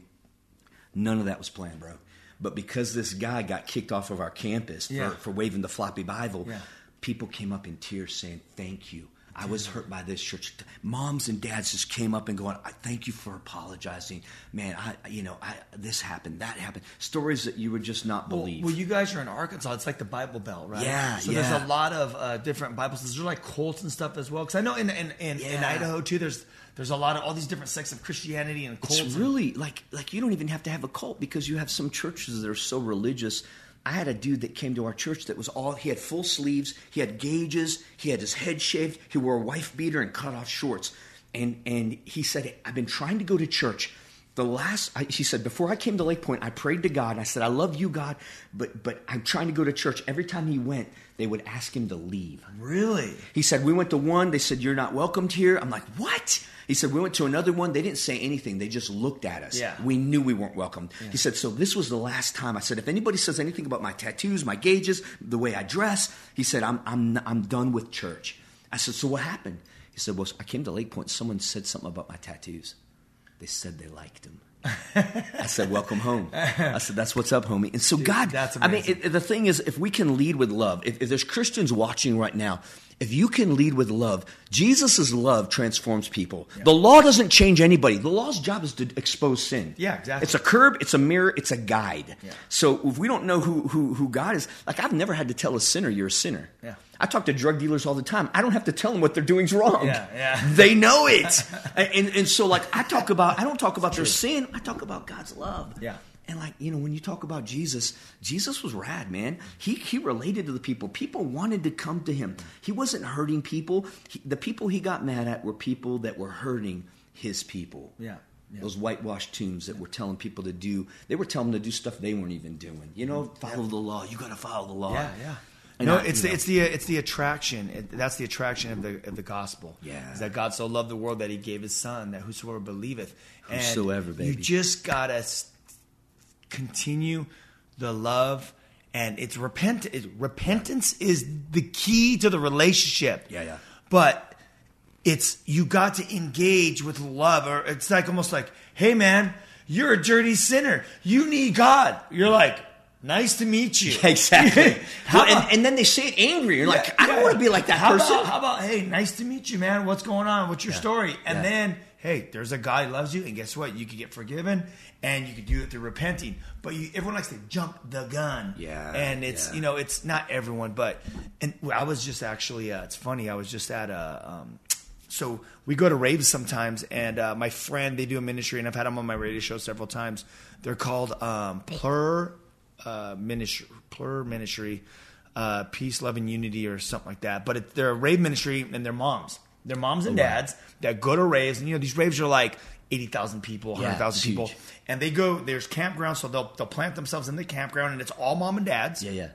None of that was planned, bro. But because this guy got kicked off of our campus for, yeah. for waving the floppy Bible, yeah. people came up in tears saying, "Thank you." I was hurt by this church. Moms and dads just came up and going, "I thank you for apologizing, man. I, you know, I, this happened, that happened. Stories that you would just not believe." Well, well, you guys are in Arkansas. It's like the Bible Belt, right? Yeah. So yeah. there's a lot of uh, different Bibles. There's like cults and stuff as well. Because I know in in, in, Yeah. in Idaho too, there's there's a lot of all these different sects of Christianity and cults. It's really like like you don't even have to have a cult because you have some churches that are so religious. I had a dude that came to our church that was all he had full sleeves, he had gauges, he had his head shaved, he wore a wife beater and cut off shorts. And and he said, I've been trying to go to church. The last I, he said, before I came to LakePointe, I prayed to God. I said, I love you, God, but but I'm trying to go to church. Every time he went, they would ask him to leave. really. He said, We went to one. They said, You're not welcomed here. I'm like, What? He said, We went to another one. They didn't say anything. They just looked at us. Yeah. We knew we weren't welcome. He said, So this was the last time. I said, If anybody says anything about my tattoos, my gauges, the way I dress, he said, I'm, I'm, I'm done with church. I said, So what happened? He said, Well, I came to LakePointe. Someone said something about my tattoos. They said they liked them. I said, "Welcome home." I said, "That's what's up, homie." And so, God, that's I mean, it, the thing is, if we can lead with love, if, if there's Christians watching right now, if you can lead with love, Jesus' love transforms people. The law doesn't change anybody. The law's job is to expose sin. Yeah, exactly. It's a curb, it's a mirror, it's a guide. Yeah. So if we don't know who, who who God is, like I've never had to tell a sinner you're a sinner. Yeah. I talk to drug dealers all the time. I don't have to tell them what they're doing's wrong. Yeah, yeah. (laughs) They know it. (laughs) and, and so like I talk about I don't talk about their sin, I talk about God's love. Yeah. And like, you know, when you talk about Jesus, Jesus was rad, man. He he related to the people. People wanted to come to him. He wasn't hurting people. He, the people he got mad at were people that were hurting his people. Yeah. Yeah. Those whitewashed tombs that were telling people to do, they were telling them to do stuff they weren't even doing. You know, mm-hmm. follow the law. You got to follow the law. Yeah, yeah. And no, I- it's the, know. it's the it's the attraction. It, that's the attraction of the of the gospel. Yeah. is that God so loved the world that He gave His Son that whosoever believeth. And Whosoever, You just gotta continue the love, and it's repent. It, repentance is the key to the relationship. Yeah, yeah. But it's you got to engage with love, or it's like almost like, hey man, you're a dirty sinner. You need God. You're like. Nice to meet you. Exactly. (laughs) Well, about- and, and then they say it angry. You're like, yeah, I don't yeah. want to be like that how person. About, how about, hey, nice to meet you, man. What's going on? What's your story? And Yeah. then, hey, there's a guy who loves you, and guess what? You can get forgiven, and you can do it through repenting. But you, everyone likes to jump the gun. Yeah, And it's yeah. you know it's not everyone, but and I was just actually uh, it's funny. I was just at a. Um, so we go to raves sometimes, and uh, my friend they do a ministry, and I've had them on my radio show several times. They're called um, Plur uh, Ministry, Plur Ministry, uh, Peace, Love, and Unity, or something like that. But it, they're a rave ministry, and they're moms. They're moms and dads that go to raves, and you know these raves are like eighty thousand people, Yeah, hundred thousand it's people, huge. and they go. There's campgrounds, so they'll they'll plant themselves in the campground, and it's all mom and dads yeah, yeah.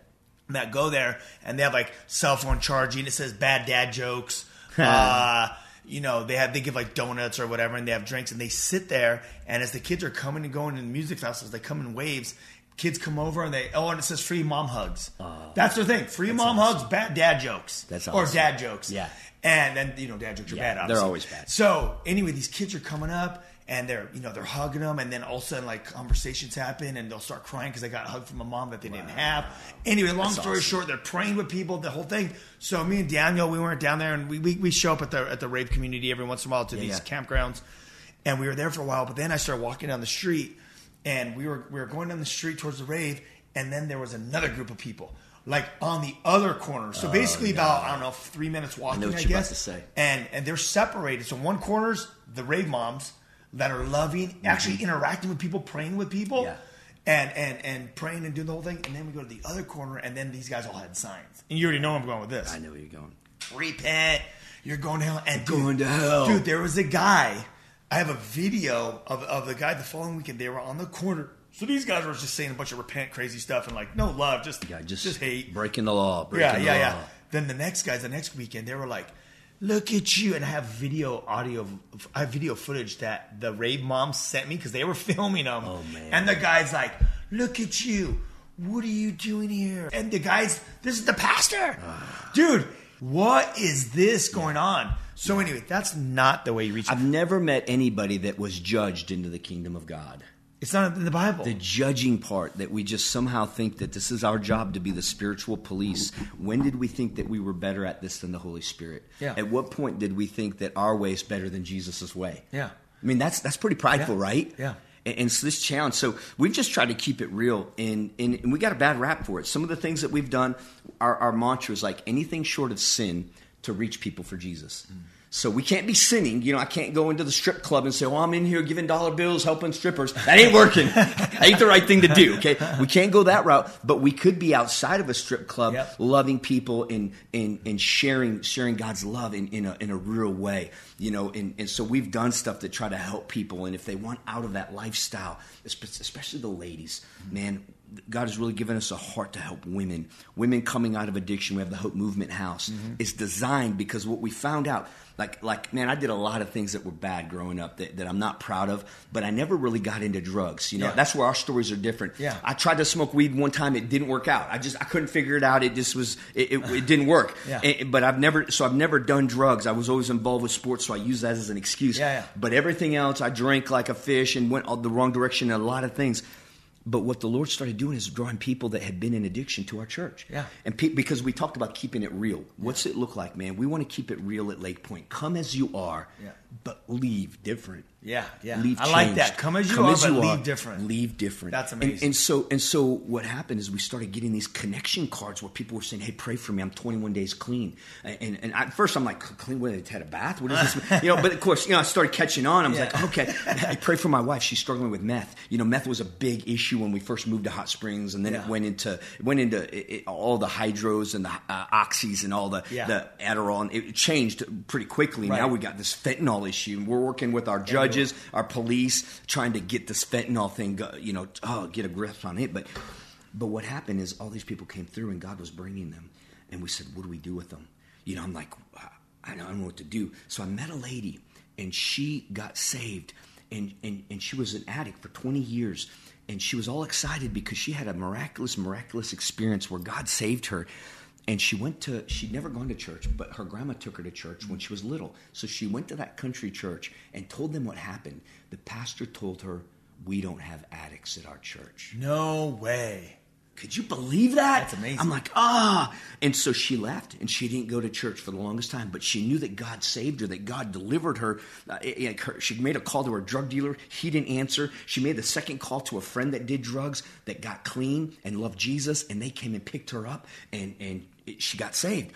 that go there and they have like cell phone charging. It says bad dad jokes. (laughs) uh, you know, they have they give like donuts or whatever, and they have drinks, and they sit there. And as the kids are coming and going in the music festivals, they come in waves. Kids come over and they oh, and it says free mom hugs. that's their thing. Free mom hugs, bad dad jokes, That's or dad jokes. Yeah. And then you know dad jokes are Yeah, bad. they're always bad. So anyway, these kids are coming up and they're you know they're hugging them, and then all of a sudden like conversations happen, and they'll start crying because they got a hug from a mom that they didn't have. Anyway, long story short, they're praying with people, the whole thing. So me and Daniel, we weren't down there, and we we, we show up at the at the rave community every once in a while to these yeah. campgrounds, and we were there for a while. But then I started walking down the street, and we were we were going down the street towards the rave, and then there was another group of people. Like on the other corner, so oh, basically about I don't know three minutes walking. I, what you're about guess to say. and and they're separated. So one corner's the rave moms that are loving, mm-hmm. actually interacting with people, praying with people, Yeah. and and and praying and doing the whole thing. And then we go to the other corner, and then these guys all had signs. And you already know where I'm going with this. I know where you're going. Repent. You're going to hell. And dude, Going to hell. dude. There was a guy. I have a video of of the guy the following weekend. They were on the corner. So these guys were just saying a bunch of repent crazy stuff and like no love, just Yeah, just, just hate breaking the law. Breaking yeah, the yeah, law. yeah. Then the next guys, the next weekend, they were like, "Look at you!" And I have video, audio, I have video footage that the rave moms sent me because they were (laughs) filming them. Oh, man. And the guy's like, "Look at you! What are you doing here?" And the guys, this is the pastor, Ah. dude. What is this going on? So anyway, that's not the way you reach. I've never met anybody that was judged into the kingdom of God. It's not in the Bible. The judging part that we just somehow think that this is our job to be the spiritual police. When did we think that we were better at this than the Holy Spirit? Yeah. At what point did we think that our way is better than Jesus' way? Yeah. I mean, that's that's pretty prideful, Yeah. right? Yeah. And, and so this challenge, so we've just tried to keep it real, and, and, and we got a bad rap for it. Some of the things that we've done, our, our mantra is like anything short of sin to reach people for Jesus. Mm. So we can't be sinning. You know, I can't go into the strip club and say, "Well, I'm in here giving dollar bills, helping strippers." That ain't working. (laughs) that ain't the right thing to do. Okay, we can't go that route. But we could be outside of a strip club, Yep. loving people and and and sharing sharing God's love in, in a in a real way. You know, and, and so we've done stuff to try to help people. And if they want out of that lifestyle, especially the ladies, man, God has really given us a heart to help women. Women coming out of addiction. We have the Hope Movement House. Mm-hmm. It's designed because what we found out, like, like man, I did a lot of things that were bad growing up that, that I'm not proud of, but I never really got into drugs. You know, Yeah. that's where our stories are different. Yeah. I tried to smoke weed one time. It didn't work out. I just I couldn't figure it out. It just was it, it, it didn't work. (laughs) Yeah. And- but I've never so I've never done drugs. I was always involved with sports, so I use that as an excuse. Yeah, yeah. But everything else, I drank like a fish and went all the wrong direction in a lot of things. But what the Lord started doing is drawing people that had been in addiction to our church. Yeah. And pe- because we talked about keeping it real. What's it look like, man? We want to keep it real at LakePointe. Come as you are, Yeah. but leave different. Yeah, yeah. Leave I like that. Come as you are, but leave different. Leave different. That's amazing. And, so and so what happened is we started getting these connection cards where people were saying, "Hey, pray for me. I'm 21 days clean." And and at first I'm like, "Clean? What? They had a bath? What is this?" (laughs) you know. But of course, you know, I started catching on. I was Yeah. like, "Okay." I pray for my wife. She's struggling with meth. You know, meth was a big issue when we first moved to Hot Springs, and then it went into it went into it, it- all the hydros and the uh, oxys and all the Yeah. the Adderall, and it changed pretty quickly. Now Right. we got this fentanyl issue, and we're working with our judges, our police, trying to get this fentanyl thing, you know, oh, get a grip on it. But but what happened is all these people came through, and God was bringing them, and we said, what do we do with them? You know, I'm like, I don't know what to do. So I met a lady, and she got saved, and and and she was an addict for 20 years. And she was all excited because she had a miraculous, miraculous experience where God saved her. And she went to she'd never gone to church but her grandma took her to church when she was little. So she went to that country church and told them what happened. The pastor told her we don't have addicts at our church. No way. Could you believe that? That's amazing. i'm like ah. And so she left and she didn't go to church for the longest time but she knew that god saved her that god delivered her, uh, it- it- her she made a call to her drug dealer. He didn't answer. She made the second call to a friend that did drugs that got clean and loved jesus and they came and picked her up and and it, she got saved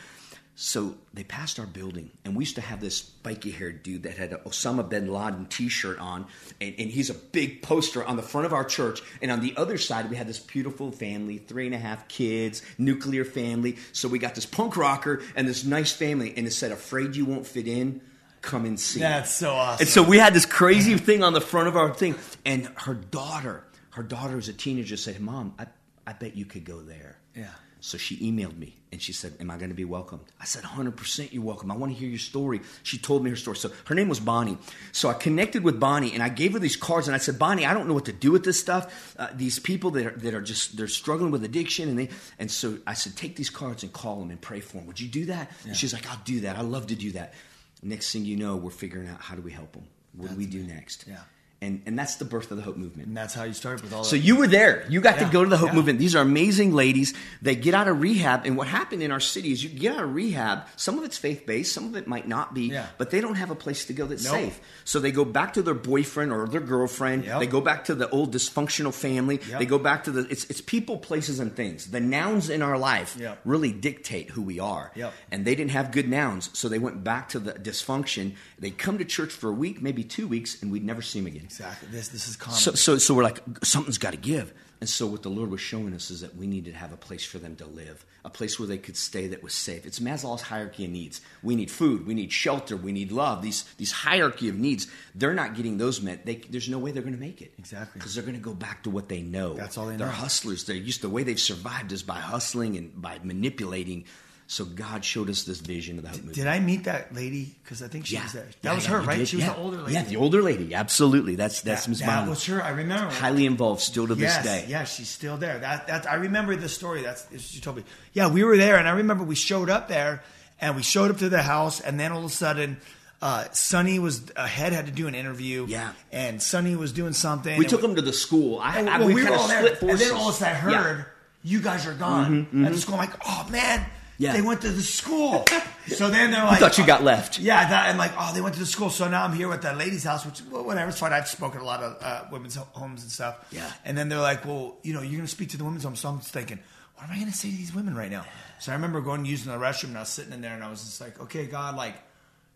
so they passed our building, and we used to have this spiky haired dude that had a Osama bin Laden t shirt on, and, and he's a big poster on the front of our church. And on the other side, we had this beautiful family, three and a half kids, nuclear family. So we got this punk rocker and this nice family, and it said, Afraid you won't fit in? Come and see. That's so awesome. And so we had this crazy thing on the front of our thing, and her daughter, her daughter as a teenager said, "Mom, I, I bet you could go there." Yeah. So she emailed me and she said, Am I going to be welcomed? I said, 100% you're welcome. I want to hear your story. She told me her story. So her name was Bonnie. So I connected with Bonnie and I gave her these cards and I said, Bonnie, I don't know what to do with this stuff. Uh, these people that are, that are just, they're struggling with addiction. And they, and so I said, Take these cards and call them and pray for them. Would you do that? And she's like, I'll do that. I love to do that. Next thing you know, we're figuring out how do we help them? What do we do next? Yeah. And, and that's the birth of the Hope Movement. and that's how you started with all So that. So you were there. You got Yeah, to go to the Hope yeah. Movement. These are amazing ladies. They get out of rehab, and what happened in our city is you get out of rehab. Some of it's faith based, some of it might not be, Yeah. but they don't have a place to go that's Nope. safe. So they go back to their boyfriend or their girlfriend. Yep. They go back to the old dysfunctional family. Yep. They go back to the it's it's people, places, and things. The nouns in our life Yep. really dictate who we are. And they didn't have good nouns, so they went back to the dysfunction. They come to church for a week, maybe two weeks, and we'd never see them again. Exactly. This this is common. So, so, so we're like, something's got to give. And so, what the Lord was showing us is that we needed to have a place for them to live, a place where they could stay that was safe. It's Maslow's hierarchy of needs. We need food, we need shelter, we need love. These, these hierarchy of needs, they're not getting those met. They, there's no way they're going to make it. Exactly. Because they're going to go back to what they know. That's all they know. They're hustlers. They're used the way they've survived is by hustling and by manipulating. So, God showed us this vision of the Hope Movement. Did I meet that lady? Because I think she was there. That Yeah, was yeah, her, right? did. She was Yeah. the older lady. Yeah, the older lady. Absolutely. That's that's that, Miss that was her. I remember. Highly involved still to yes, this day. Yeah, she's still there. That that I remember the story. That's she told me. Yeah, we were there, and I remember we showed up there, and we showed up to the house, and then all of a sudden. Uh, Sonny was ahead, had to do an interview. Yeah. and Sonny was doing something. We and took him to the school. I, And I, well, we, we were all there, split and then all of a sudden I heard Yeah. Mm-hmm, you guys are gone. At the school, I'm like, oh man, Yeah. they went to the school. (laughs) so then they're like, I thought you got left. Yeah, I thought, and like, oh, they went to the school. So now I'm here at that lady's house, which well, whatever, it's fine. I've spoken at a lot of uh, women's homes and stuff. Yeah. and then they're like, well, you know, you're going to speak to the women's home. So I'm just thinking, what am I going to say to these women right now? So I remember going using the restroom, and I was sitting in there, and I was just like, okay, God, like.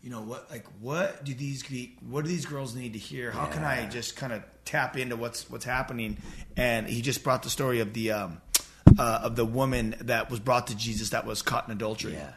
You know what? Like, what do these what do these girls need to hear? How can I just kind of tap into what's what's happening? And he just brought the story of the um, uh, of the woman that was brought to Jesus that was caught in adultery. Yeah.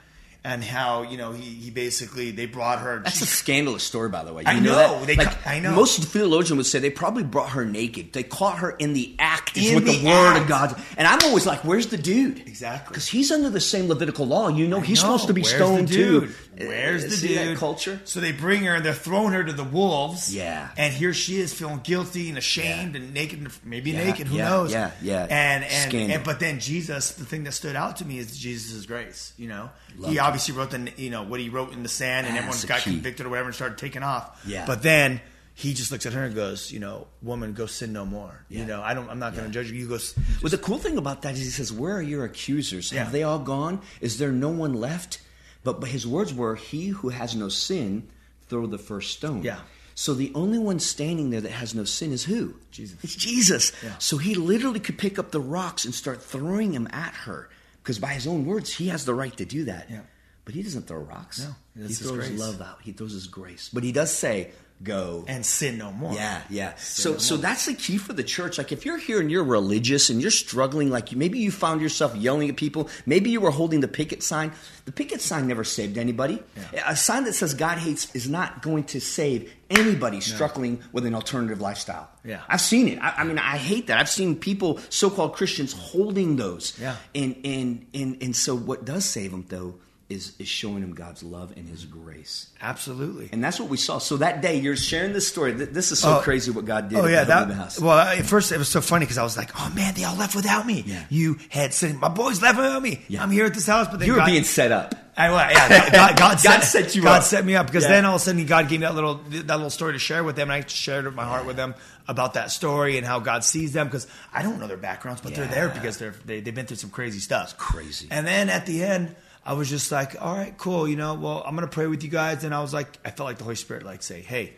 and how you know he, he basically they brought her. That's she- a scandalous story, by the way. You I know, that? they Like, I know. Most of the theologians would say they probably brought her naked. They caught her in the act, is In what the, the word act. of God. And I'm always like, "Where's the dude?" Exactly. because he's under the same Levitical law. You know, he's No, supposed to be where's stoned too. Where's Uh, the see dude? that culture? So they bring her and they're throwing her to the wolves. Yeah. And here she is feeling guilty and ashamed and naked, maybe Yeah, naked. Who yeah, knows? yeah, yeah. And and, and but then Jesus, the thing that stood out to me is Jesus' grace. You know, Loved he it. obviously wrote the you know what he wrote in the sand, and That's everyone got key. convicted or whatever and started taking off. Yeah. But then. He just looks at her and goes, you know, woman, go sin no more. Yeah. You know, I don't. I'm not going to judge you. You go. s- Well, the cool thing about that is he says, "Where are your accusers? Yeah. Have they all gone? Is there no one left?" But, but his words were, "He who has no sin, throw the first stone." Yeah. So the only one standing there that has no sin is who? Jesus. It's Jesus. Yeah. So he literally could pick up the rocks and start throwing them at her because by his own words, he has the right to do that. Yeah. But he doesn't throw rocks. No, he throws grace. love out. He throws his grace. But he does say, "Go and sin no more. yeah, yeah. Sin So, no so that's the key for the church. Like, if you're here and you're religious and you're struggling, like maybe you found yourself yelling at people, maybe you were holding the picket sign. The picket sign never saved anybody. A sign that says God hates is not going to save anybody struggling with an alternative lifestyle. Yeah. I've seen it. I, I mean, I hate that. I've seen people, so-called Christians, holding those. Yeah. And and and and so, what does save them though is is showing them God's love and His grace. absolutely. And that's what we saw. So that day, you're sharing this story. This is so Oh. crazy what God did. Oh yeah, that. House. Well, at first it was so funny because I was like, "Oh man, they all left without me." Yeah. You had said, "My boys left without me." Yeah. I'm here at this house, but you were God, being set up. I, well, yeah, God, God, God, (laughs) God set, set you God up. set me up because Yeah. then all of a sudden God gave me that little that little story to share with them, and I shared my heart with them about that story and how God sees them because I don't know their backgrounds, but they're there because they're they, they've been through some crazy stuff. crazy. And then at the end. I was just like, all right, cool. You know, well, I'm gonna pray with you guys. And I was like, I felt like the Holy Spirit like say, hey,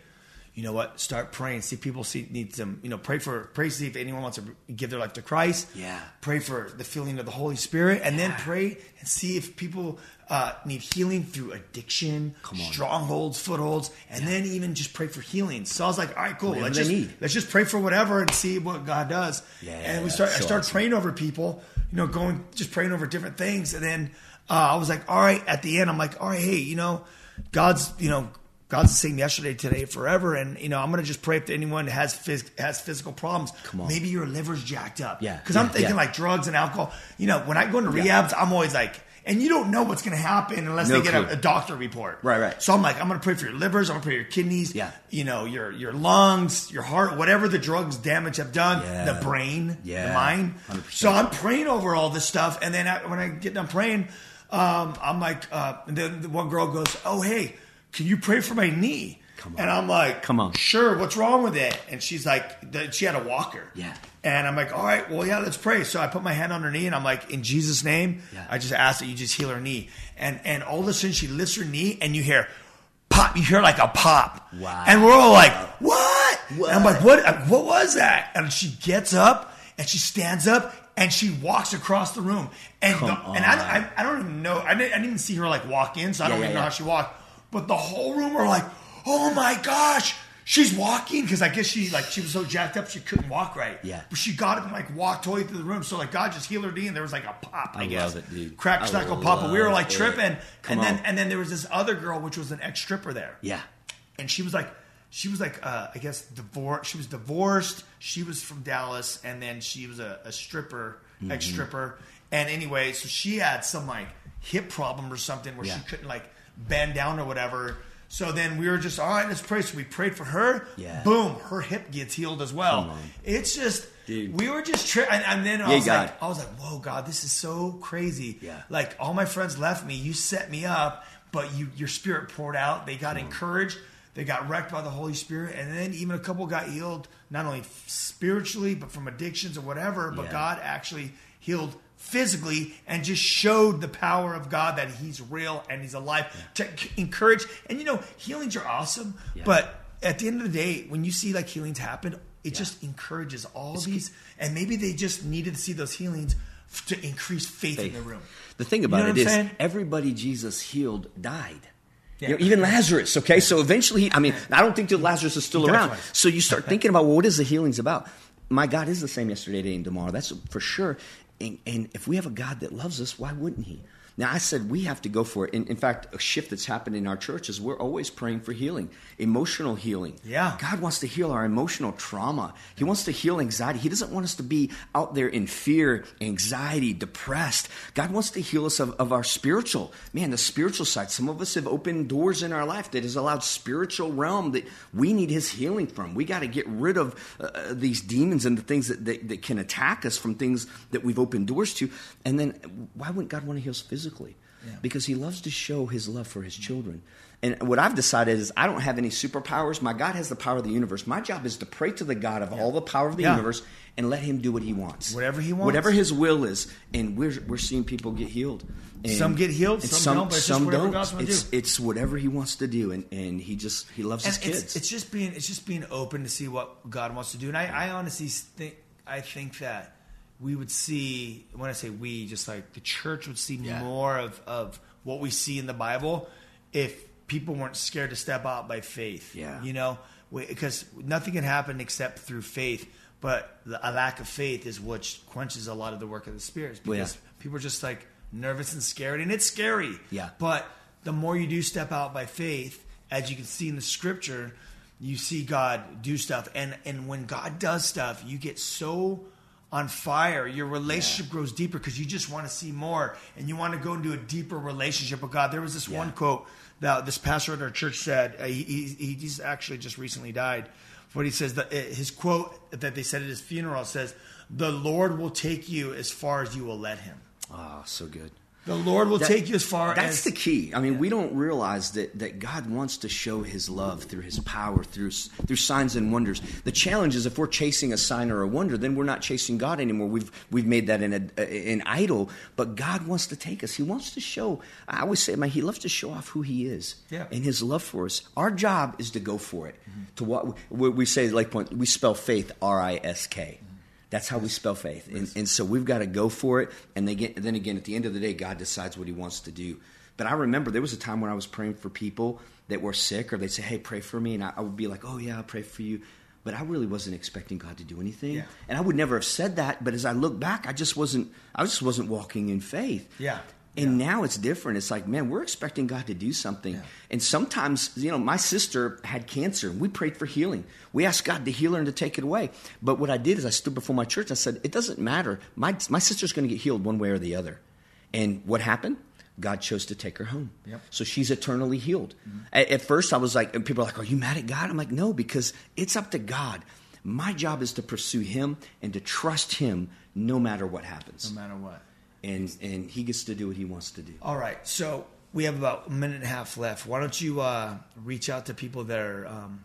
you know what? Start praying. See people see need some. You know, pray for pray. See if anyone wants to give their life to Christ. Yeah. Pray for the feeling of the Holy Spirit, and then pray and see if people uh, need healing through addiction, strongholds, footholds, and then even just pray for healing. So I was like, all right, cool. Whatever let's just need. let's just pray for whatever and see what God does. Yeah, and we start. I so started awesome. praying over people. You know, going just praying over different things, and then uh, I was like, all right. At the end, I'm like, all right, hey, you know, God's, you know. God's the same yesterday, today, forever, and you know I'm gonna just pray if anyone has phys- has physical problems. Come on. Maybe your liver's jacked up. Yeah, because I'm thinking yeah. like drugs and alcohol. You know, when I go into Yeah. rehabs, I'm always like, and you don't know what's going to happen unless No they get a, a doctor report. Right, right. So I'm like, I'm going to pray for your livers. I'm going to pray for your kidneys. Yeah. You know, your your lungs, your heart, whatever the drugs damage have done, Yeah. the brain, Yeah. the mind. 100%. So I'm praying over all this stuff, and then I, when I get done praying, um, I'm like, uh, and then the one girl goes, "Oh, hey, can you pray for my knee?" Come on. And I'm like, Come on. sure. What's wrong with it? And she's like, she had a walker. Yeah. And I'm like, all right, well, yeah, let's pray. So I put my hand on her knee and I'm like, in Jesus' name, Yeah. I just ask that you just heal her knee. And and all of a sudden she lifts her knee and you hear pop. You hear like a pop. Wow. And we're all like, what? What? And I'm like, what? What was that? And she gets up and she stands up and she walks across the room. And the, and I, I I don't even know. I didn't, I didn't even see her like walk in, so I Yeah, don't yeah, even know how she walked. But the whole room were like, oh my gosh. She's walking because I guess she like she was so jacked up she couldn't walk right. Yeah. but she got up and like walked totally through the room. So like God just healed her knee and there was like a pop. I, I guess love it, dude. crack, I snackle, pop. And we were like it. tripping. Come and then on. and then there was this other girl which was an ex stripper there Yeah. and she was like she was like uh, i guess divorced she was divorced she was from dallas and then she was a, a stripper Mm-hmm. ex stripper and anyway so she had some like hip problem or something where Yeah. she couldn't like bend down or whatever so then we were just all right let's pray so we prayed for her Yeah. boom her hip gets healed as well it's just Dude. we were just tri- and, and then I Yeah, was God. like I was like whoa God this is so crazy Yeah. like all my friends left me you set me up but you your spirit poured out they got encouraged they got wrecked by the holy spirit and then even a couple got healed not only spiritually but from addictions or whatever but Yeah. god actually healed physically and just showed the power of god that he's real and he's alive to encourage and you know healings are awesome Yeah. but at the end of the day when you see like healings happen it just encourages all these and maybe they just needed to see those healings f- to increase faith, in the room The thing You about know it is, saying? everybody Jesus healed died. Yeah. You know, even Lazarus, okay? So eventually, he, I mean, I don't think that Lazarus is still around. So you start (laughs) thinking about, well, what is the healings about? My God is the same yesterday, today, and tomorrow. That's for sure. And, and if we have a God that loves us, why wouldn't He? Now, I said we have to go for it. In, in fact, a shift that's happened in our church is we're always praying for healing, emotional healing. Yeah. God wants to heal our emotional trauma. He wants to heal anxiety. He doesn't want us to be out there in fear, anxiety, depressed. God wants to heal us of, of our spiritual, man, the spiritual side. Some of us have opened doors in our life that has allowed spiritual realm that we need His healing from. We got to get rid of uh, these demons and the things that, that, that can attack us from things that we've opened doors to. And then why wouldn't God want to heal us physically? Yeah. Because he loves to show his love for his children. And what I've decided is I don't have any superpowers. My God has the power of the universe. My job is to pray to the God of yeah. all the power of the yeah. universe and let him do what he wants. Whatever he wants. Whatever his will is. And we're, we're seeing people get healed. And some get healed, some, some, don't, but it's some don't. It's, do. it's whatever he wants to do, and, and he just he loves and his it's, kids. It's just being it's just being open to see what God wants to do, and I, I honestly think I think that we would see when I say we, just like the church would see yeah. more of, of what we see in the Bible if people weren't scared to step out by faith. Yeah. You know, because nothing can happen except through faith. But the, a lack of faith is what quenches a lot of the work of the spirits because yeah. people are just like nervous and scared, and it's scary. Yeah. But the more you do step out by faith, as you can see in the scripture, you see God do stuff, and and when God does stuff, you get so on fire. Your relationship yeah. grows deeper because you just want to see more and you want to go into a deeper relationship with God. There was this yeah. one quote that this pastor at our church said. Uh, he, he, he's actually just recently died. What he says that uh, his quote that they said at his funeral says, "The Lord will take you as far as you will let Him." Ah, oh, so good. The Lord will that, take you as far as that's as. the key. I mean, yeah. we don't realize that, that God wants to show his love through his power, through, through signs and wonders. The challenge is if we're chasing a sign or a wonder, then we're not chasing God anymore. We've, we've made that an, an idol. But God wants to take us. He wants to show, I always say, man, he loves to show off who he is yeah. and his love for us. Our job is to go for it. Mm-hmm. To what we say, like, Point, we spell faith R I S K. That's how we spell faith. And, and so we've got to go for it. And they get, then again, at the end of the day, God decides what he wants to do. But I remember there was a time when I was praying for people that were sick, or they'd say, Hey, pray for me. And I, I would be like, Oh, yeah, I'll pray for you. But I really wasn't expecting God to do anything. Yeah. And I would never have said that. But as I look back, I just wasn't, I just wasn't walking in faith. Yeah. And yeah. now it's different. It's like, man, we're expecting God to do something. Yeah. And sometimes, you know, my sister had cancer and we prayed for healing. We asked God to heal her and to take it away. But what I did is I stood before my church. and I said, it doesn't matter. My, my sister's going to get healed one way or the other. And what happened? God chose to take her home. Yep. So she's eternally healed. Mm-hmm. At, at, first, I was like, and people are like, are you mad at God? I'm like, no, because it's up to God. My job is to pursue Him and to trust Him no matter what happens. No matter what and and he gets to do what he wants to do. All right, so we have about a minute and a half left. Why don't you uh, reach out to people that are um,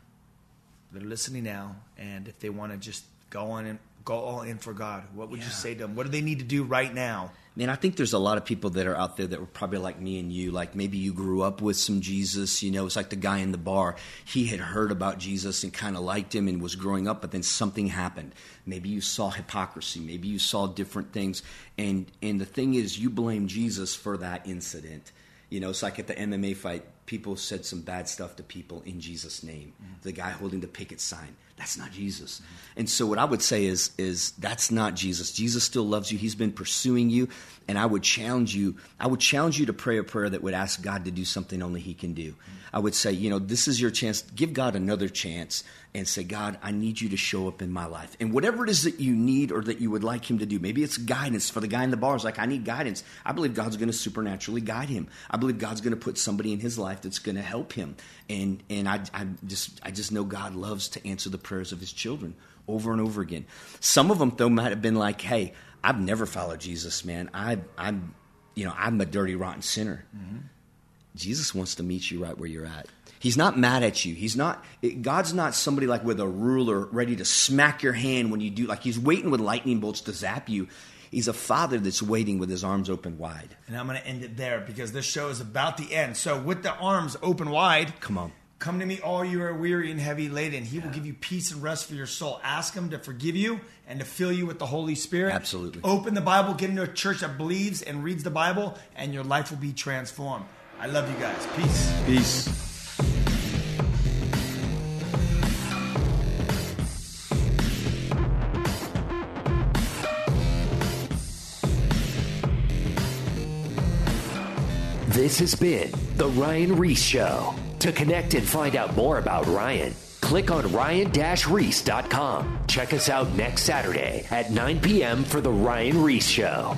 that are listening now, and if they want to just go on and go all in for God, what would yeah. you say to them? What do they need to do right now? Man, I think there's a lot of people that are out there that were probably like me and you. Like maybe you grew up with some Jesus. You know, it's like the guy in the bar. He had heard about Jesus and kind of liked him and was growing up, but then something happened. Maybe you saw hypocrisy. Maybe you saw different things. And and the thing is, you blame Jesus for that incident. You know, it's like at the MMA fight, people said some bad stuff to people in Jesus' name. Mm-hmm. The guy holding the picket sign that's not Jesus. And so what I would say is is that's not Jesus. Jesus still loves you. He's been pursuing you, and I would challenge you. I would challenge you to pray a prayer that would ask God to do something only he can do. I would say, you know, this is your chance. Give God another chance and say, God, I need you to show up in my life. And whatever it is that you need or that you would like him to do, maybe it's guidance for the guy in the bar. It's like, I need guidance. I believe God's going to supernaturally guide him. I believe God's going to put somebody in his life that's going to help him. And and I, I just I just know God loves to answer the prayers of his children over and over again. Some of them though might have been like, hey, I've never followed Jesus, man. I I'm you know, I'm a dirty, rotten sinner. Mm-hmm. Jesus wants to meet you right where you're at. He's not mad at you. He's not God's not somebody like with a ruler ready to smack your hand when you do like he's waiting with lightning bolts to zap you. He's a father that's waiting with his arms open wide. And I'm going to end it there because this show is about the end. So with the arms open wide, come on. Come to me, all you are weary and heavy laden. He yeah. will give you peace and rest for your soul. Ask Him to forgive you and to fill you with the Holy Spirit. Absolutely. Open the Bible, get into a church that believes and reads the Bible, and your life will be transformed. I love you guys. Peace. Peace. This has been The Ryan Ries Show. To connect and find out more about Ryan, click on ryan-reese.com. Check us out next Saturday at 9 p.m. for The Ryan Ries Show.